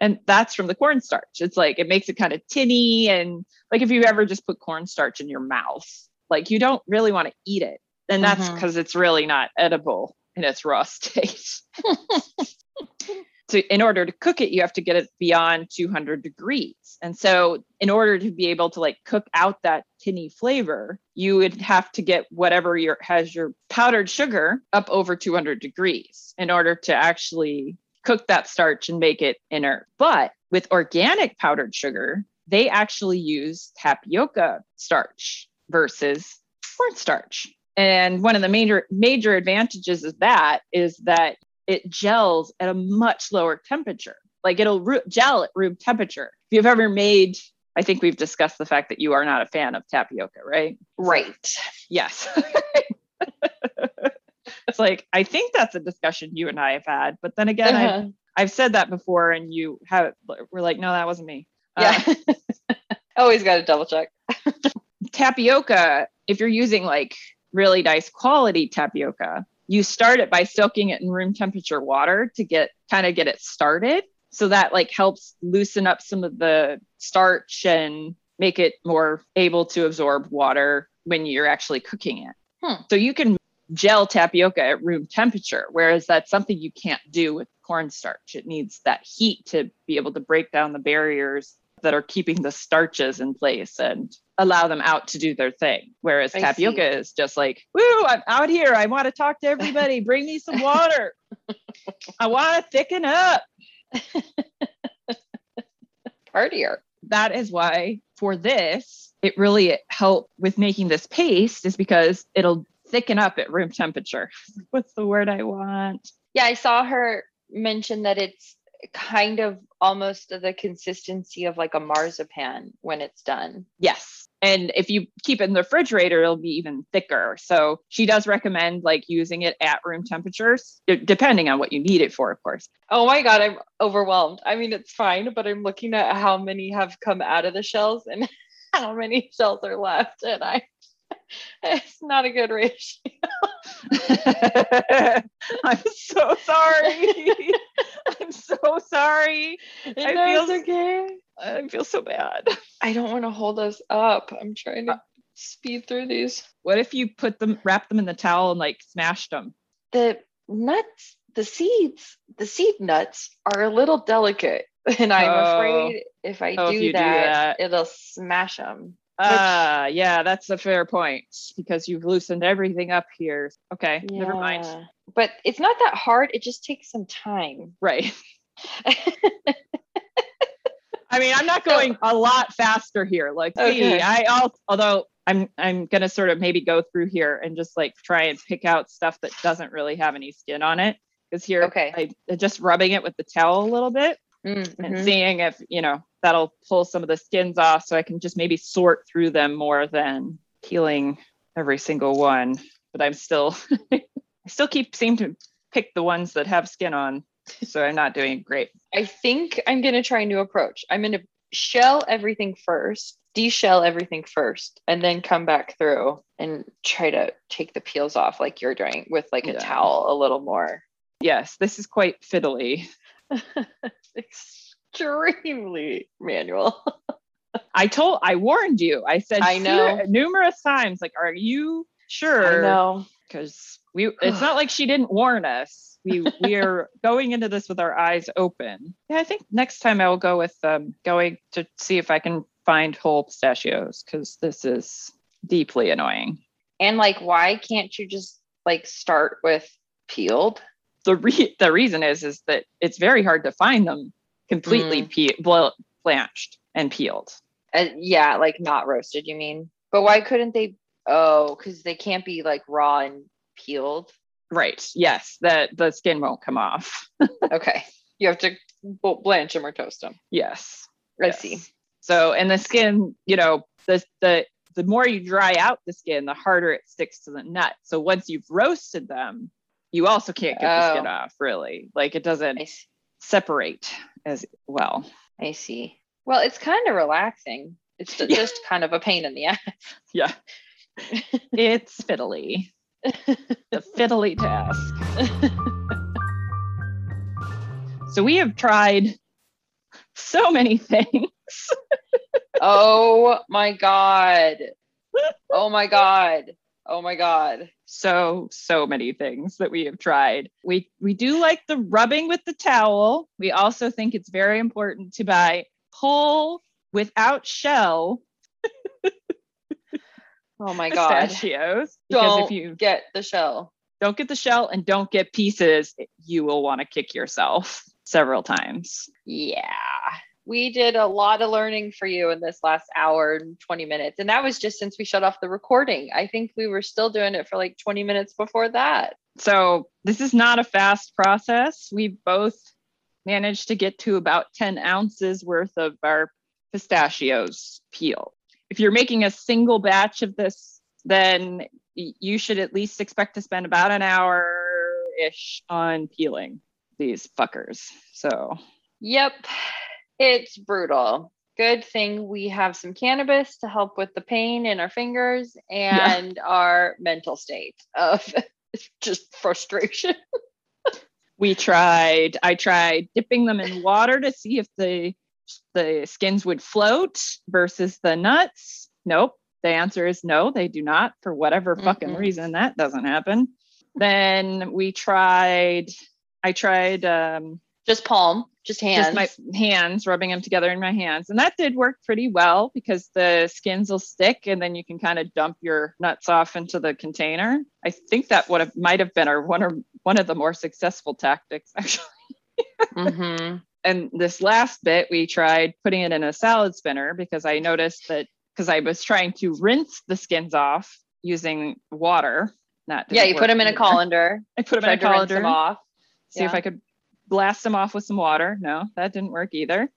and that's from the cornstarch. It's like it makes it kind of tinny and like if you ever just put cornstarch in your mouth, like you don't really want to eat it. And that's mm-hmm. because it's really not edible in its raw state. so in order to cook it, you have to get it beyond 200 degrees. And so in order to be able to like cook out that tinny flavor, you would have to get whatever your has your powdered sugar up over 200 degrees in order to actually cook that starch and make it inert. But with organic powdered sugar, they actually use tapioca starch versus cornstarch. And one of the major major advantages of that is that it gels at a much lower temperature. Like it'll gel at room temperature. If you've ever made, I think we've discussed the fact that you are not a fan of tapioca, right? Right. Yes. it's like I think that's a discussion you and I have had, but then again, I've, Uh-huh. I've said that before, and you have we're like, no, that wasn't me. Uh, Yeah. Always got to double check. tapioca, if you're using like really nice quality tapioca, you start it by soaking it in room temperature water to get kind of get it started. So that like helps loosen up some of the starch and make it more able to absorb water when you're actually cooking it. Hmm. So you can gel tapioca at room temperature, whereas that's something you can't do with cornstarch. It needs that heat to be able to break down the barriers that are keeping the starches in place and allow them out to do their thing. Whereas I tapioca is just like, woo, I'm out here. I want to talk to everybody. Bring me some water. I want to thicken up. Partier. That is why for this, it really helped with making this paste is because it'll thicken up at room temperature. What's the word I want? Yeah, I saw her mention that it's kind of almost the consistency of like a marzipan when it's done. Yes. And if you keep it in the refrigerator, it'll be even thicker. So she does recommend like using it at room temperatures, d- depending on what you need it for, of course. Oh my god, I'm overwhelmed. I mean, it's fine, but I'm looking at how many have come out of the shells and how many shells are left, and I it's not a good ratio. I'm so sorry. I'm so sorry. It I feel- okay. I feel so bad. I don't want to hold us up. I'm trying to uh, speed through these. What if you put them, wrap them in the towel and like smashed them? The nuts, the seeds, the seed nuts are a little delicate. And I'm Oh. afraid if I Oh, if do, do that, that. it'll smash them. Ah, yeah, that's a fair point because you've loosened everything up here. Okay, never mind. But it's not that hard. It just takes some time. Right. I mean, I'm not going a lot faster here. Like, see, I al- although I'm I'm gonna sort of maybe go through here and just like try and pick out stuff that doesn't really have any skin on it. Because here, Okay. I just rubbing it with the towel a little bit Mm, and mhm. seeing if you know that'll pull some of the skins off, so I can just maybe sort through them more than peeling every single one. But I'm still, I still keep seem to pick the ones that have skin on, so I'm not doing great. I think I'm going to try a new approach. I'm going to shell everything first, deshell everything first, and then come back through and try to take the peels off like you're doing with like a Yeah. towel a little more. Yes, this is quite fiddly. Extremely manual. I told, I warned you. I said, I know. numerous times, like, are you sure? I know. Because we, it's not like she didn't warn us. We we are going into this with our eyes open. Yeah, I think next time I will go with um, going to see if I can find whole pistachios because this is deeply annoying. And like, why can't you just like start with peeled? The re- the reason is is that it's very hard to find them completely pe- bl- blanched and peeled. Uh, yeah, like not roasted, you mean? But why couldn't they? Oh, because they can't be like raw and peeled. Right. Yes. That the skin won't come off. Okay. You have to blanch them or toast them. yes. I Yes. see. So, and the skin, you know, the the the more you dry out the skin, the harder it sticks to the nut. So once you've roasted them, you also can't get the skin Oh. off. Really, like it doesn't. Separate as well. I see. Well, it's kind of relaxing. It's Yeah. just kind of a pain in the ass. Yeah. it's fiddly. The fiddly task. So we have tried so many things. oh my god. Oh my god. Oh my god. So so many things that we have tried. We we do like the rubbing with the towel. We also think it's very important to buy whole without shell Oh my god. pistachios because Don't if you get the shell. don't get the shell and don't get pieces, you will want to kick yourself several times. Yeah. We did a lot of learning for you in this last hour and 20 minutes. And that was just since we shut off the recording. I think we were still doing it for like 20 minutes before that. So this is not a fast process. We both managed to get to about 10 ounces worth of our pistachios peeled. If you're making a single batch of this, then you should at least expect to spend about an hour ish on peeling these fuckers. So Yep. It's brutal. Good thing we have some cannabis to help with the pain in our fingers and our mental state of just frustration. we tried i tried dipping them in water to see if the the skins would float versus the nuts nope the answer is no they do not for whatever fucking Mm-mm. reason that doesn't happen then we tried i tried um Just palm, just hands. just my hands. rubbing them together in my hands. And that did work pretty well because the skins will stick and then you can kind of dump your nuts off into the container. I think that would have might have been our one or one of the more successful tactics actually. Hmm and this last bit we tried putting it in a salad spinner because i noticed that because i was trying to rinse the skins off using water. That Yeah, you put them in a colander. i put them in a tried to rinse colander. off. see if I could blast them off with some water. No, that didn't work either.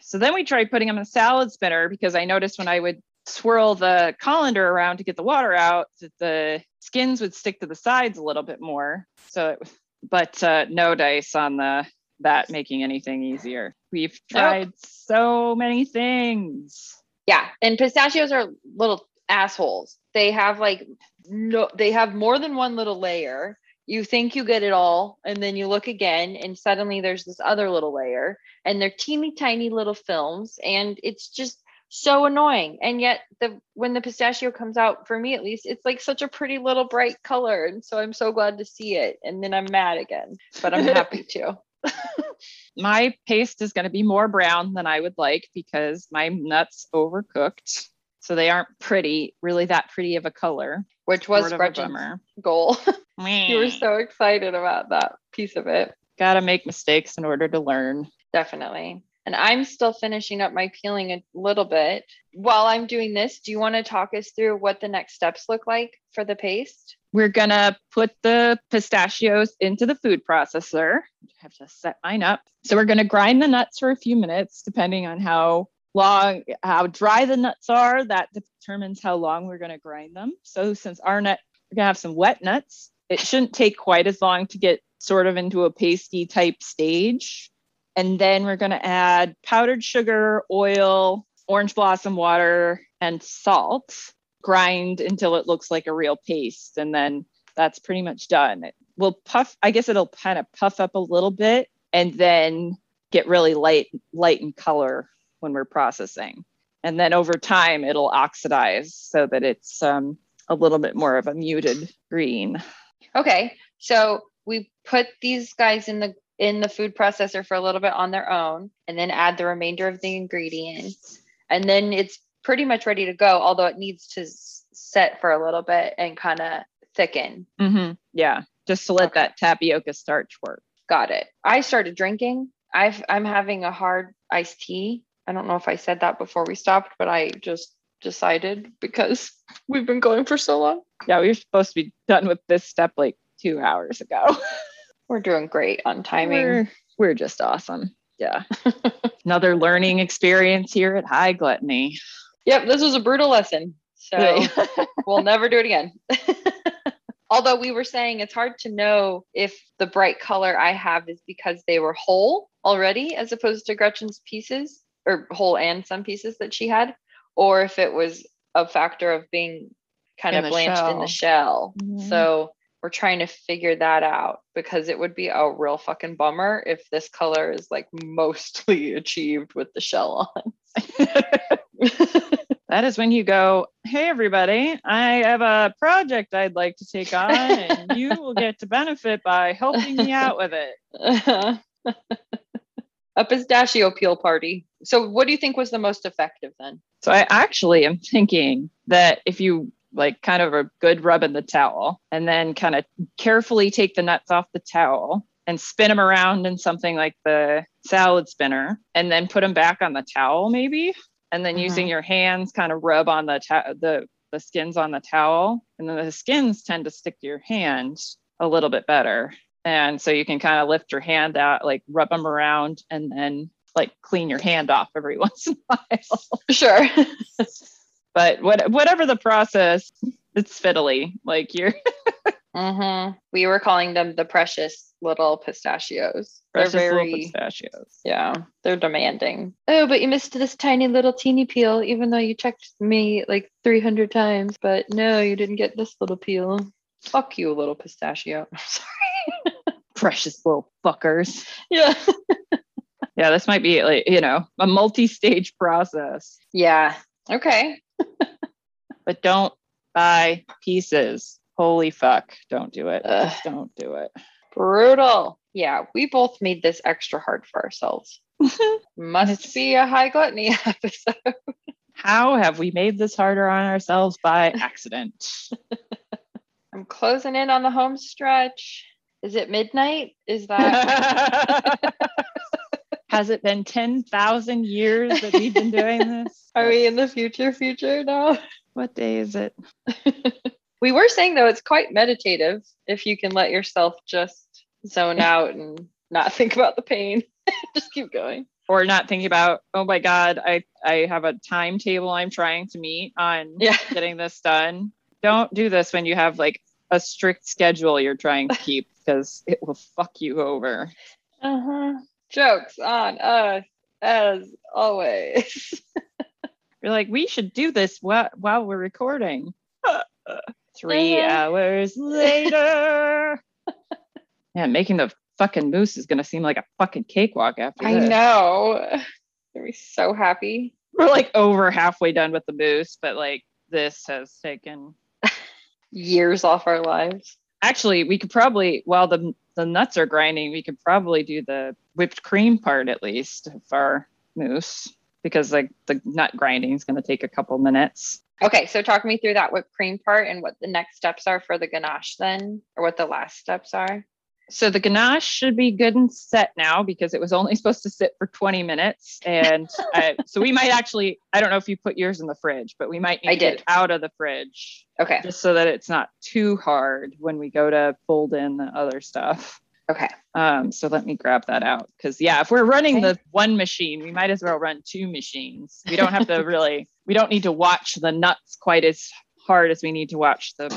So then we tried putting them in a salad spinner because I noticed when I would swirl the colander around to get the water out that the skins would stick to the sides a little bit more. So, it, but uh, no dice on the that making anything easier. We've Nope. tried so many things. Yeah, and pistachios are little assholes. They have like no they have more than one little layer. You think you get it all and then you look again and suddenly there's this other little layer and they're teeny tiny little films and it's just so annoying. And yet the when the pistachio comes out for me at least it's like such a pretty little bright color and so I'm so glad to see it and then I'm mad again, but I'm happy to. My paste is going to be more brown than I would like because my nuts overcooked. So they aren't pretty, really that pretty of a color. Which was Gretchen's goal. you were so excited about that piece of it. gotta make mistakes in order to learn. Definitely. And I'm still finishing up my peeling a little bit. While I'm doing this, do you want to talk us through what the next steps look like for the paste? We're gonna put the pistachios into the food processor. I have to set mine up. So we're gonna grind the nuts for a few minutes, depending on how long, how dry the nuts are. That determines how long we're gonna grind them. So since our nut, we're gonna have some wet nuts. It shouldn't take quite as long to get sort of into a pasty type stage. And then we're going to add powdered sugar, oil, orange blossom water, and salt. Grind until it looks like a real paste. And then that's pretty much done. It will puff, I guess it'll kind of puff up a little bit and then get really light, light in color when we're processing. And then over time, it'll oxidize so that it's um, a little bit more of a muted green. Okay. So we put these guys in the in the food processor for a little bit on their own and then add the remainder of the ingredients. And then it's pretty much ready to go, although it needs to set for a little bit and kind of thicken. Mm-hmm. Yeah, just to let Okay. that tapioca starch work. Got it. I started drinking. I've I'm having a hard iced tea. I don't know if I said that before we stopped, but I just decided because we've been going for so long. Yeah, we were supposed to be done with this step like two hours ago. We're doing great on timing. We're, we're just awesome. Yeah. Another learning experience here at High Gluttony. Yep, this was a brutal lesson. So we'll never do it again. Although we were saying it's hard to know if the bright color I have is because they were whole already, as opposed to Gretchen's pieces, or whole and some pieces that she had, or if it was a factor of being kind In of blanched in the shell. Mhm. So we're trying to figure that out because it would be a real fucking bummer if this color is like mostly achieved with the shell on. that is when you go, Hey, everybody, I have a project I'd like to take on, and you will get to benefit by helping me out with it. a pistachio peel party. So, what do you think was the most effective then? So I actually am thinking that if you like kind of a good rub in the towel and then kind of carefully take the nuts off the towel and spin them around in something like the salad spinner and then put them back on the towel maybe and then using mm-hmm. your hands kind of rub on the ta- the the skins on the towel and then the skins tend to stick to your hand a little bit better and so you can kind of lift your hand out like rub them around and then like clean your hand off every once in a while Sure. but what, whatever the process, it's fiddly. Like you're hmm We were calling them the precious little pistachios. precious they're little pistachios. yeah, they're demanding. Oh, but you missed this tiny little teeny peel, even though you checked me like 300 times. But no, you didn't get this little peel. Fuck you, little pistachio. I'm sorry. Precious little fuckers. Yeah. Yeah, this might be like, you know, a multi-stage process. Yeah. Okay. But don't buy pieces. Holy fuck. Don't do it. Ugh. Just don't do it. Brutal. Yeah, we both made this extra hard for ourselves. Must be a high gluttony episode. How have we made this harder on ourselves by accident? I'm closing in on the home stretch. Is it midnight? Is that Has it been 10,000 years that we've been doing this? are we in the future future now? What day is it? We were saying though it's quite meditative if you can let yourself just zone out and not think about the pain. just keep going. or not thinking about oh my god i i have a timetable i'm trying to meet on Yeah. getting this done don't do this when you have like a strict schedule you're trying to keep because it will fuck you over Uh-huh. Jokes on us as always. you're like we should do this while, while we're recording 3 Uh-huh. hours later yeah making the fucking mousse is gonna seem like a fucking cakewalk after I this. know. I'd be so happy. we're like over halfway done with the mousse but like this has taken Years off our lives. actually we could probably while the the nuts are grinding we could probably do the whipped cream part at least of our mousse because like the nut grinding is going to take a couple minutes Okay, so talk me through that whipped cream part and what the next steps are for the ganache then, or what the last steps are. So the ganache should be good and set now because it was only supposed to sit for 20 minutes and I, so we might actually i don't know if you put yours in the fridge but we might need I to get did. it out of the fridge Okay. just so that it's not too hard when we go to fold in the other stuff Okay. Um, so let me grab that out because yeah, if we're running Okay. the one machine, we might as well run two machines. We don't have to really, we don't need to watch the nuts quite as hard as we need to watch the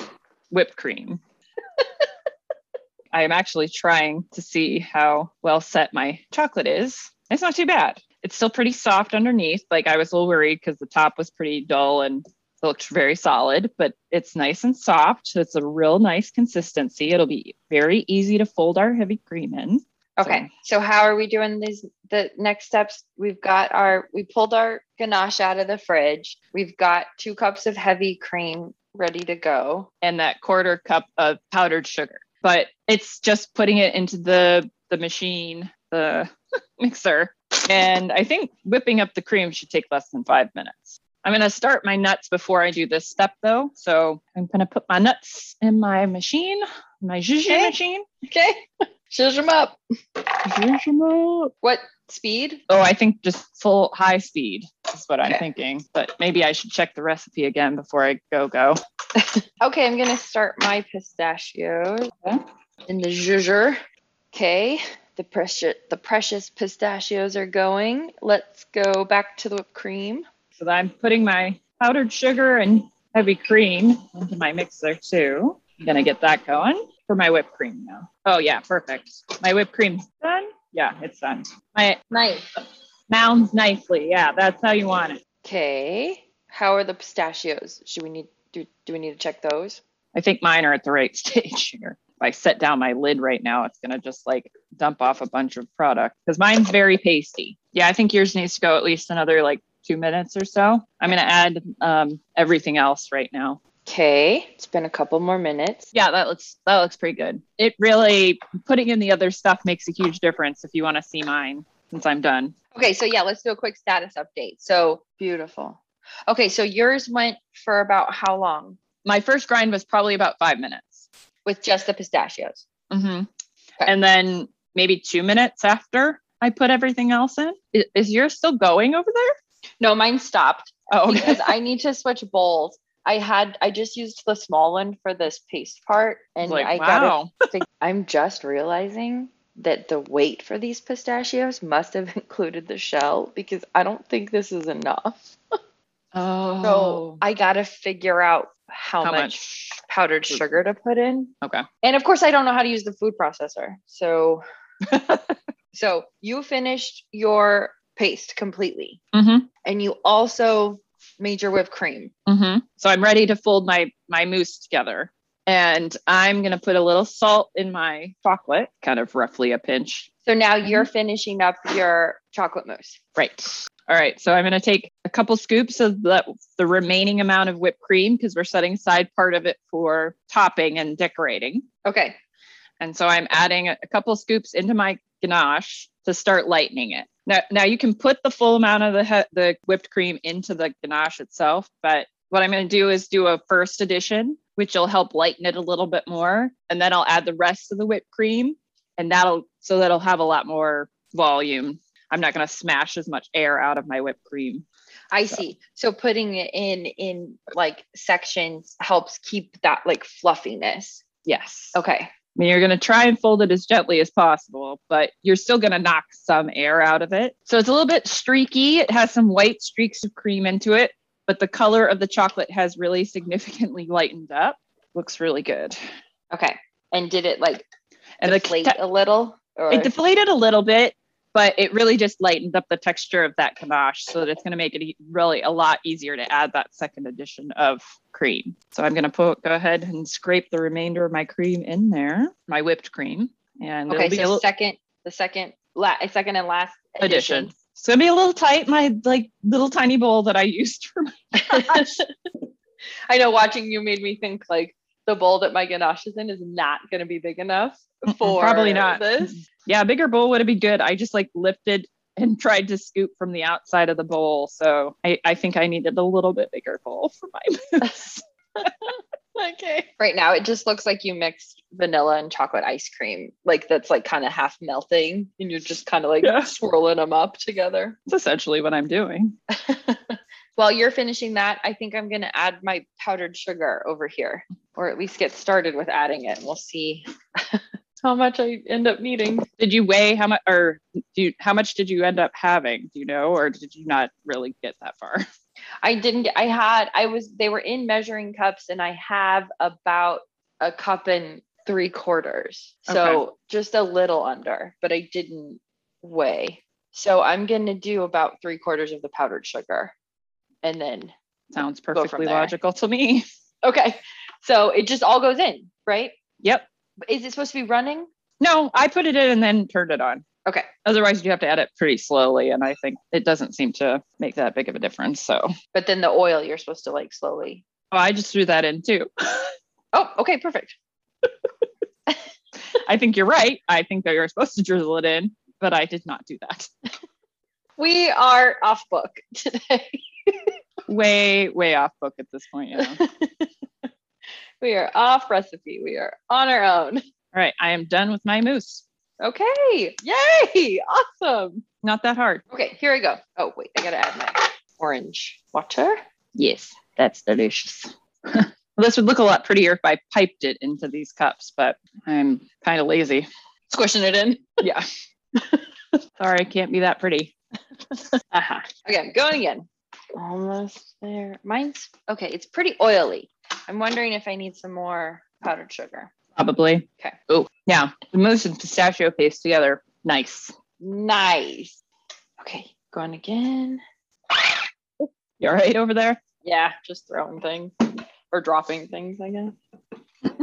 whipped cream. I am actually trying to see how well set my chocolate is. It's not too bad. It's still pretty soft underneath. Like I was a little worried because the top was pretty dull and it looked very solid, but it's nice and soft. So it's a real nice consistency. It'll be very easy to fold our heavy cream in. Okay. So how are we doing these the next steps? We've got our we pulled our ganache out of the fridge. We've got two cups of heavy cream ready to go. and that quarter cup of powdered sugar. But it's just putting it into the the machine, the mixer. And I think whipping up the cream should take less than five minutes. I'm going to start my nuts before I do this step though. So I'm going to put my nuts in my machine, my zhuzh Okay. machine. Okay. Shush them up. Zhuzh 'em up. What speed? Oh, I think just full high speed. Is what I'm thinking. But maybe I should check the recipe again before I go go. Okay, I'm gonna start my pistachios Okay. in the zhuzher. Okay, the precious the precious pistachios are going. Let's go back to the whipped cream. So I'm putting my powdered sugar and heavy cream into my mixer too. I'm gonna get that going for my whipped cream now. Oh yeah, perfect. My whipped cream's done. Yeah, it's done. My Nice. Mounds nicely. Yeah, that's how you want it. Okay, how are the pistachios? Should we need do do we need to check those? I think mine are at the right stage here. If I set down my lid right now, it's gonna just like dump off a bunch of product because mine's very pasty. Yeah, I think yours needs to go at least another like two minutes or so. I'm gonna add um, everything else right now. Okay, it's been a couple more minutes. Yeah, that looks that looks pretty good. It really putting in the other stuff makes a huge difference if you want to see mine since I'm done. Okay, so yeah, let's do a quick status update. So beautiful. Okay, so yours went for about how long My first grind was probably about five minutes. with just the pistachios? Mm-hmm. Okay. And then maybe two minutes after I put everything else in. Is, is yours still going over there? No, mine stopped Oh, okay. because I need to switch bowls. I had I just used the small one for this paste part, and like, I got wow. it. I'm just realizing that the weight for these pistachios must have included the shell because I don't think this is enough. Oh, So I got to figure out how, how much, much? powdered sugar to put in. Okay. And of course, I don't know how to use the food processor. So, so you finished your paste completely, Mm-hmm. and you also made your whipped cream. Mm-hmm. So I'm ready to fold my my mousse together, and I'm gonna put a little salt in my chocolate, kind of roughly a pinch. So now you're finishing up your chocolate mousse. Right. All right. So I'm going to take a couple scoops of the, the remaining amount of whipped cream because we're setting aside part of it for topping and decorating. Okay. And so I'm adding a, a couple scoops into my ganache to start lightening it. Now, now you can put the full amount of the he- the whipped cream into the ganache itself, but what I'm going to do is do a first addition, which will help lighten it a little bit more, and then I'll add the rest of the whipped cream, and that'll so that'll have a lot more volume. I'm not going to smash as much air out of my whipped cream. I So- see. So putting it in in like sections helps keep that like fluffiness. Yes. Okay. I mean, you're going to try and fold it as gently as possible, but you're still going to knock some air out of it. So it's a little bit streaky. It has some white streaks of cream into it, but the color of the chocolate has really significantly lightened up. Looks really good. Okay. And did it like And deflate te- a little? Or it deflated a little bit, but it really just lightened up the texture of that ganache so that it's going to make it really a lot easier to add that second addition of cream. So I'm going to put go ahead and scrape the remainder of my cream in there, my whipped cream, and okay. it'll be a So little second, the second, la- second and last addition. It's gonna be a little tight, my like little tiny bowl that I used for my I know watching you made me think like the bowl that my ganache is in is not going to be big enough for probably not. this. Yeah, a bigger bowl would have been good. I just like lifted and tried to scoop from the outside of the bowl. So I, I think I needed a little bit bigger bowl for my mousse. Okay. Right now, it just looks like you mixed vanilla and chocolate ice cream, like that's like kind of half melting, and you're just kind of like Yeah. swirling them up together. That's essentially what I'm doing. While you're finishing that, I think I'm going to add my powdered sugar over here, or at least get started with adding it. We'll see how much I end up needing. Did you weigh how much or do you, how much did you end up having? Do you know, or did you not really get that far? I didn't get, I had, I was, they were in measuring cups and I have about a cup and three quarters. So just a little under, but I didn't weigh. So I'm going to do about three quarters of the powdered sugar. And then, Sounds perfectly logical to me. okay. So it just all goes in, right? Yep. Is it supposed to be running? No, I put it in and then turned it on. Okay. Otherwise, you have to add it pretty slowly, and I think it doesn't seem to make that big of a difference. So But then the oil, you're supposed to like slowly. oh, I just threw that in too. Oh, okay. Perfect. I think you're right. I think that you're supposed to drizzle it in, but I did not do that. We are off book today. Way, way off book at this point. Yeah. We are off recipe. We are on our own. All right. I am done with my mousse. Okay. Yay. Awesome. Not that hard. Okay, here I go. Oh, wait, I gotta add my orange water. Yes, that's delicious. well, this would look a lot prettier if I piped it into these cups, but I'm kind of lazy. Squishing it in. Yeah. Sorry, I can't be that pretty. Uh-huh. Okay, I'm going again. Almost there. Mine's okay. It's pretty oily. I'm wondering if I need some more powdered sugar. Probably. Okay. Oh, yeah. The mousse and pistachio paste together. Nice. Nice. Okay, going again. You all right over there? Yeah, just throwing things or dropping things, I guess.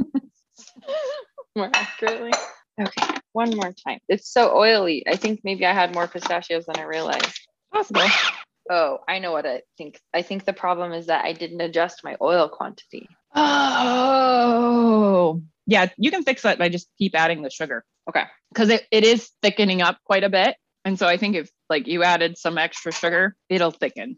more accurately. Okay, one more time. It's so oily. I think maybe I had more pistachios than I realized. Possible. Oh, I know what I think. I think the problem is that I didn't adjust my oil quantity. Oh, yeah. You can fix that by just keep adding the sugar Okay. because it, it is thickening up quite a bit. And so I think if like you added some extra sugar, it'll thicken.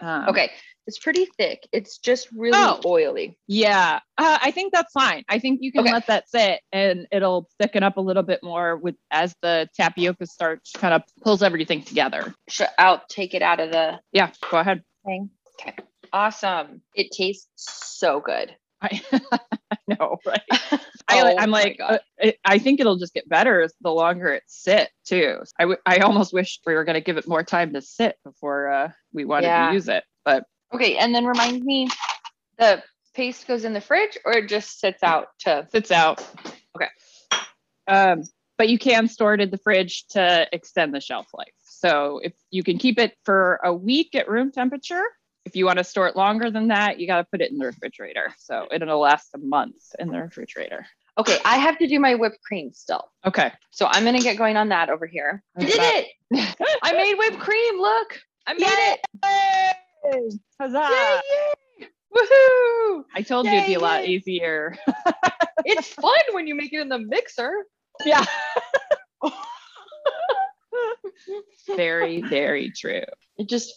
Um, Okay. It's pretty thick. It's just really Oh. oily. Yeah, uh, I think that's fine. I think you can Okay. let that sit, and it'll thicken up a little bit more with as the tapioca starch kind of pulls everything together. I'll take it out of the Yeah, go ahead. thing. Okay. Awesome. It tastes so good. I, I know, right? I, Oh I'm like, uh, I think it'll just get better the longer it sit too. I, w- I almost wish we were going to give it more time to sit before uh, we wanted Yeah. to use it, but Okay. And then remind me the paste goes in the fridge or it just sits out to sits out. Okay. Um, but you can store it in the fridge to extend the shelf life. So if you can keep it for a week at room temperature, if you want to store it longer than that, you got to put it in the refrigerator. So it'll last a month in the refrigerator. Okay, I have to do my whipped cream still. Okay. So I'm gonna get going on that over here. I did That- it. I made whipped cream. Look, I made it. Yay! Huzzah! Yay, yay. Woohoo! I told you it'd be Yay, a lot easier. It's fun when you make it in the mixer. yeah. very, very true. It just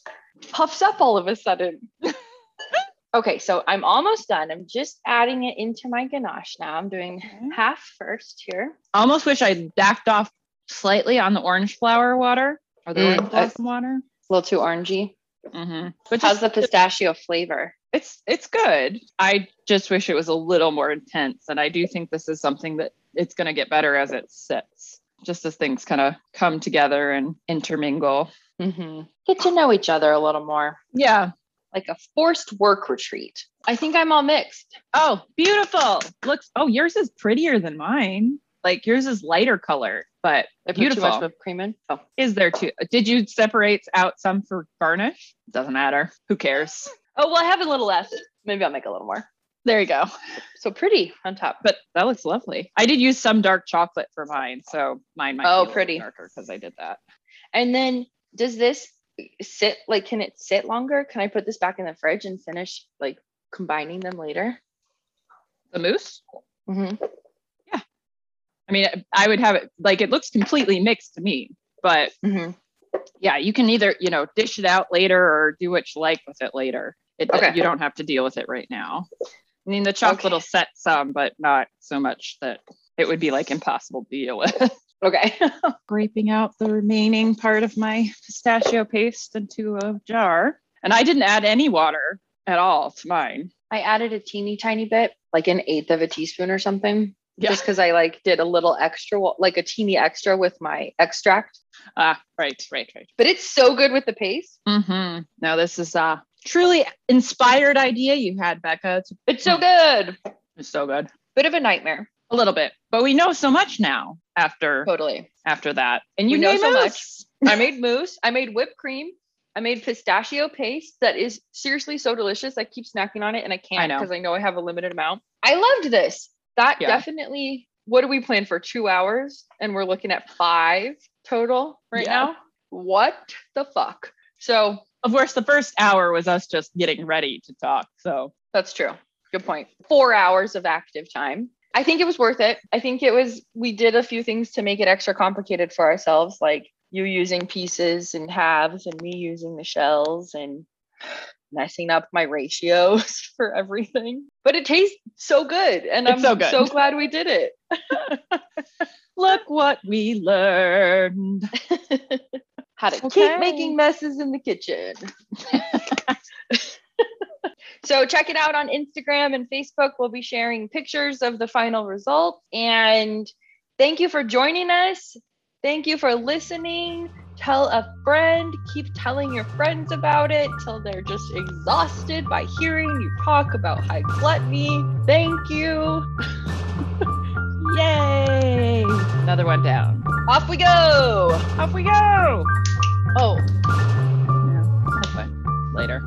puffs up all of a sudden. okay, so I'm almost done. I'm just adding it into my ganache now. I'm doing half first here. I almost wish I backed off slightly on the orange flower water or the Mm, orange blossom water. A little too orangey. Mm-hmm. But How's the pistachio flavor? it's it's good. I just wish it was a little more intense, and I do think this is something that it's going to get better as it sits, just as things kind of come together and intermingle. Mm-hmm. Get to know each other a little more, Yeah. like a forced work retreat. I think I'm all mixed. Oh, beautiful. Looks. Oh, yours is prettier than mine. Like yours is lighter color, but I Beautiful. too much whipped cream in. Oh, is there too? Did you separate out some for garnish? Doesn't matter. Who cares? oh well, I have a little left. Maybe I'll make a little more. There you go. So pretty on top. But that looks lovely. I did use some dark chocolate for mine, so mine might Oh, be pretty. darker because I did that. And then does this sit like can it sit longer? Can I put this back in the fridge and finish like combining them later? The mousse. Mm-hmm. Yeah. I mean, I would have it like it looks completely mixed to me, but Mm-hmm. yeah, you can either you know dish it out later or do what you like with it later. It Okay. you don't have to deal with it right now. I mean, the chocolate Okay. will set some, but not so much that it would be like impossible to deal with. Okay. Scraping out the remaining part of my pistachio paste into a jar, and I didn't add any water at all to mine. I added a teeny tiny bit, like an eighth of a teaspoon or something. Yeah. Just because I like did a little extra, like a teeny extra with my extract. Ah, right, right, right. But it's so good with the paste. Mm-hmm. Now this is a truly inspired idea you had, Becca. It's, It's so good. it's so good. Bit of a nightmare. A little bit, but we know so much now after Totally. after that. And you We know so much. I made mousse. I made whipped cream. I made pistachio paste that is seriously so delicious. I keep snacking on it and I can't because I know I have a limited amount. I loved this. That Yeah. definitely, what do we plan for? Two hours? And we're looking at five total right Yeah. now. What the fuck? So Of course, the first hour was us just getting ready to talk. So that's true. Good point. Four hours of active time. I think it was worth it. I think it was, we did a few things to make it extra complicated for ourselves, like you using pieces and halves and me using the shells and messing up my ratios for everything. But it tastes so good. And It's I'm so good. so glad we did it. look what we learned. how to Okay. keep making messes in the kitchen. So check it out on Instagram and Facebook. We'll be sharing pictures of the final result. And thank you for joining us. Thank you for listening. Tell a friend. Keep telling your friends about it till they're just exhausted by hearing you talk about high gluttony. Thank you. Yay! Another one down. Off we go. Off we go. Oh, Yeah. Later.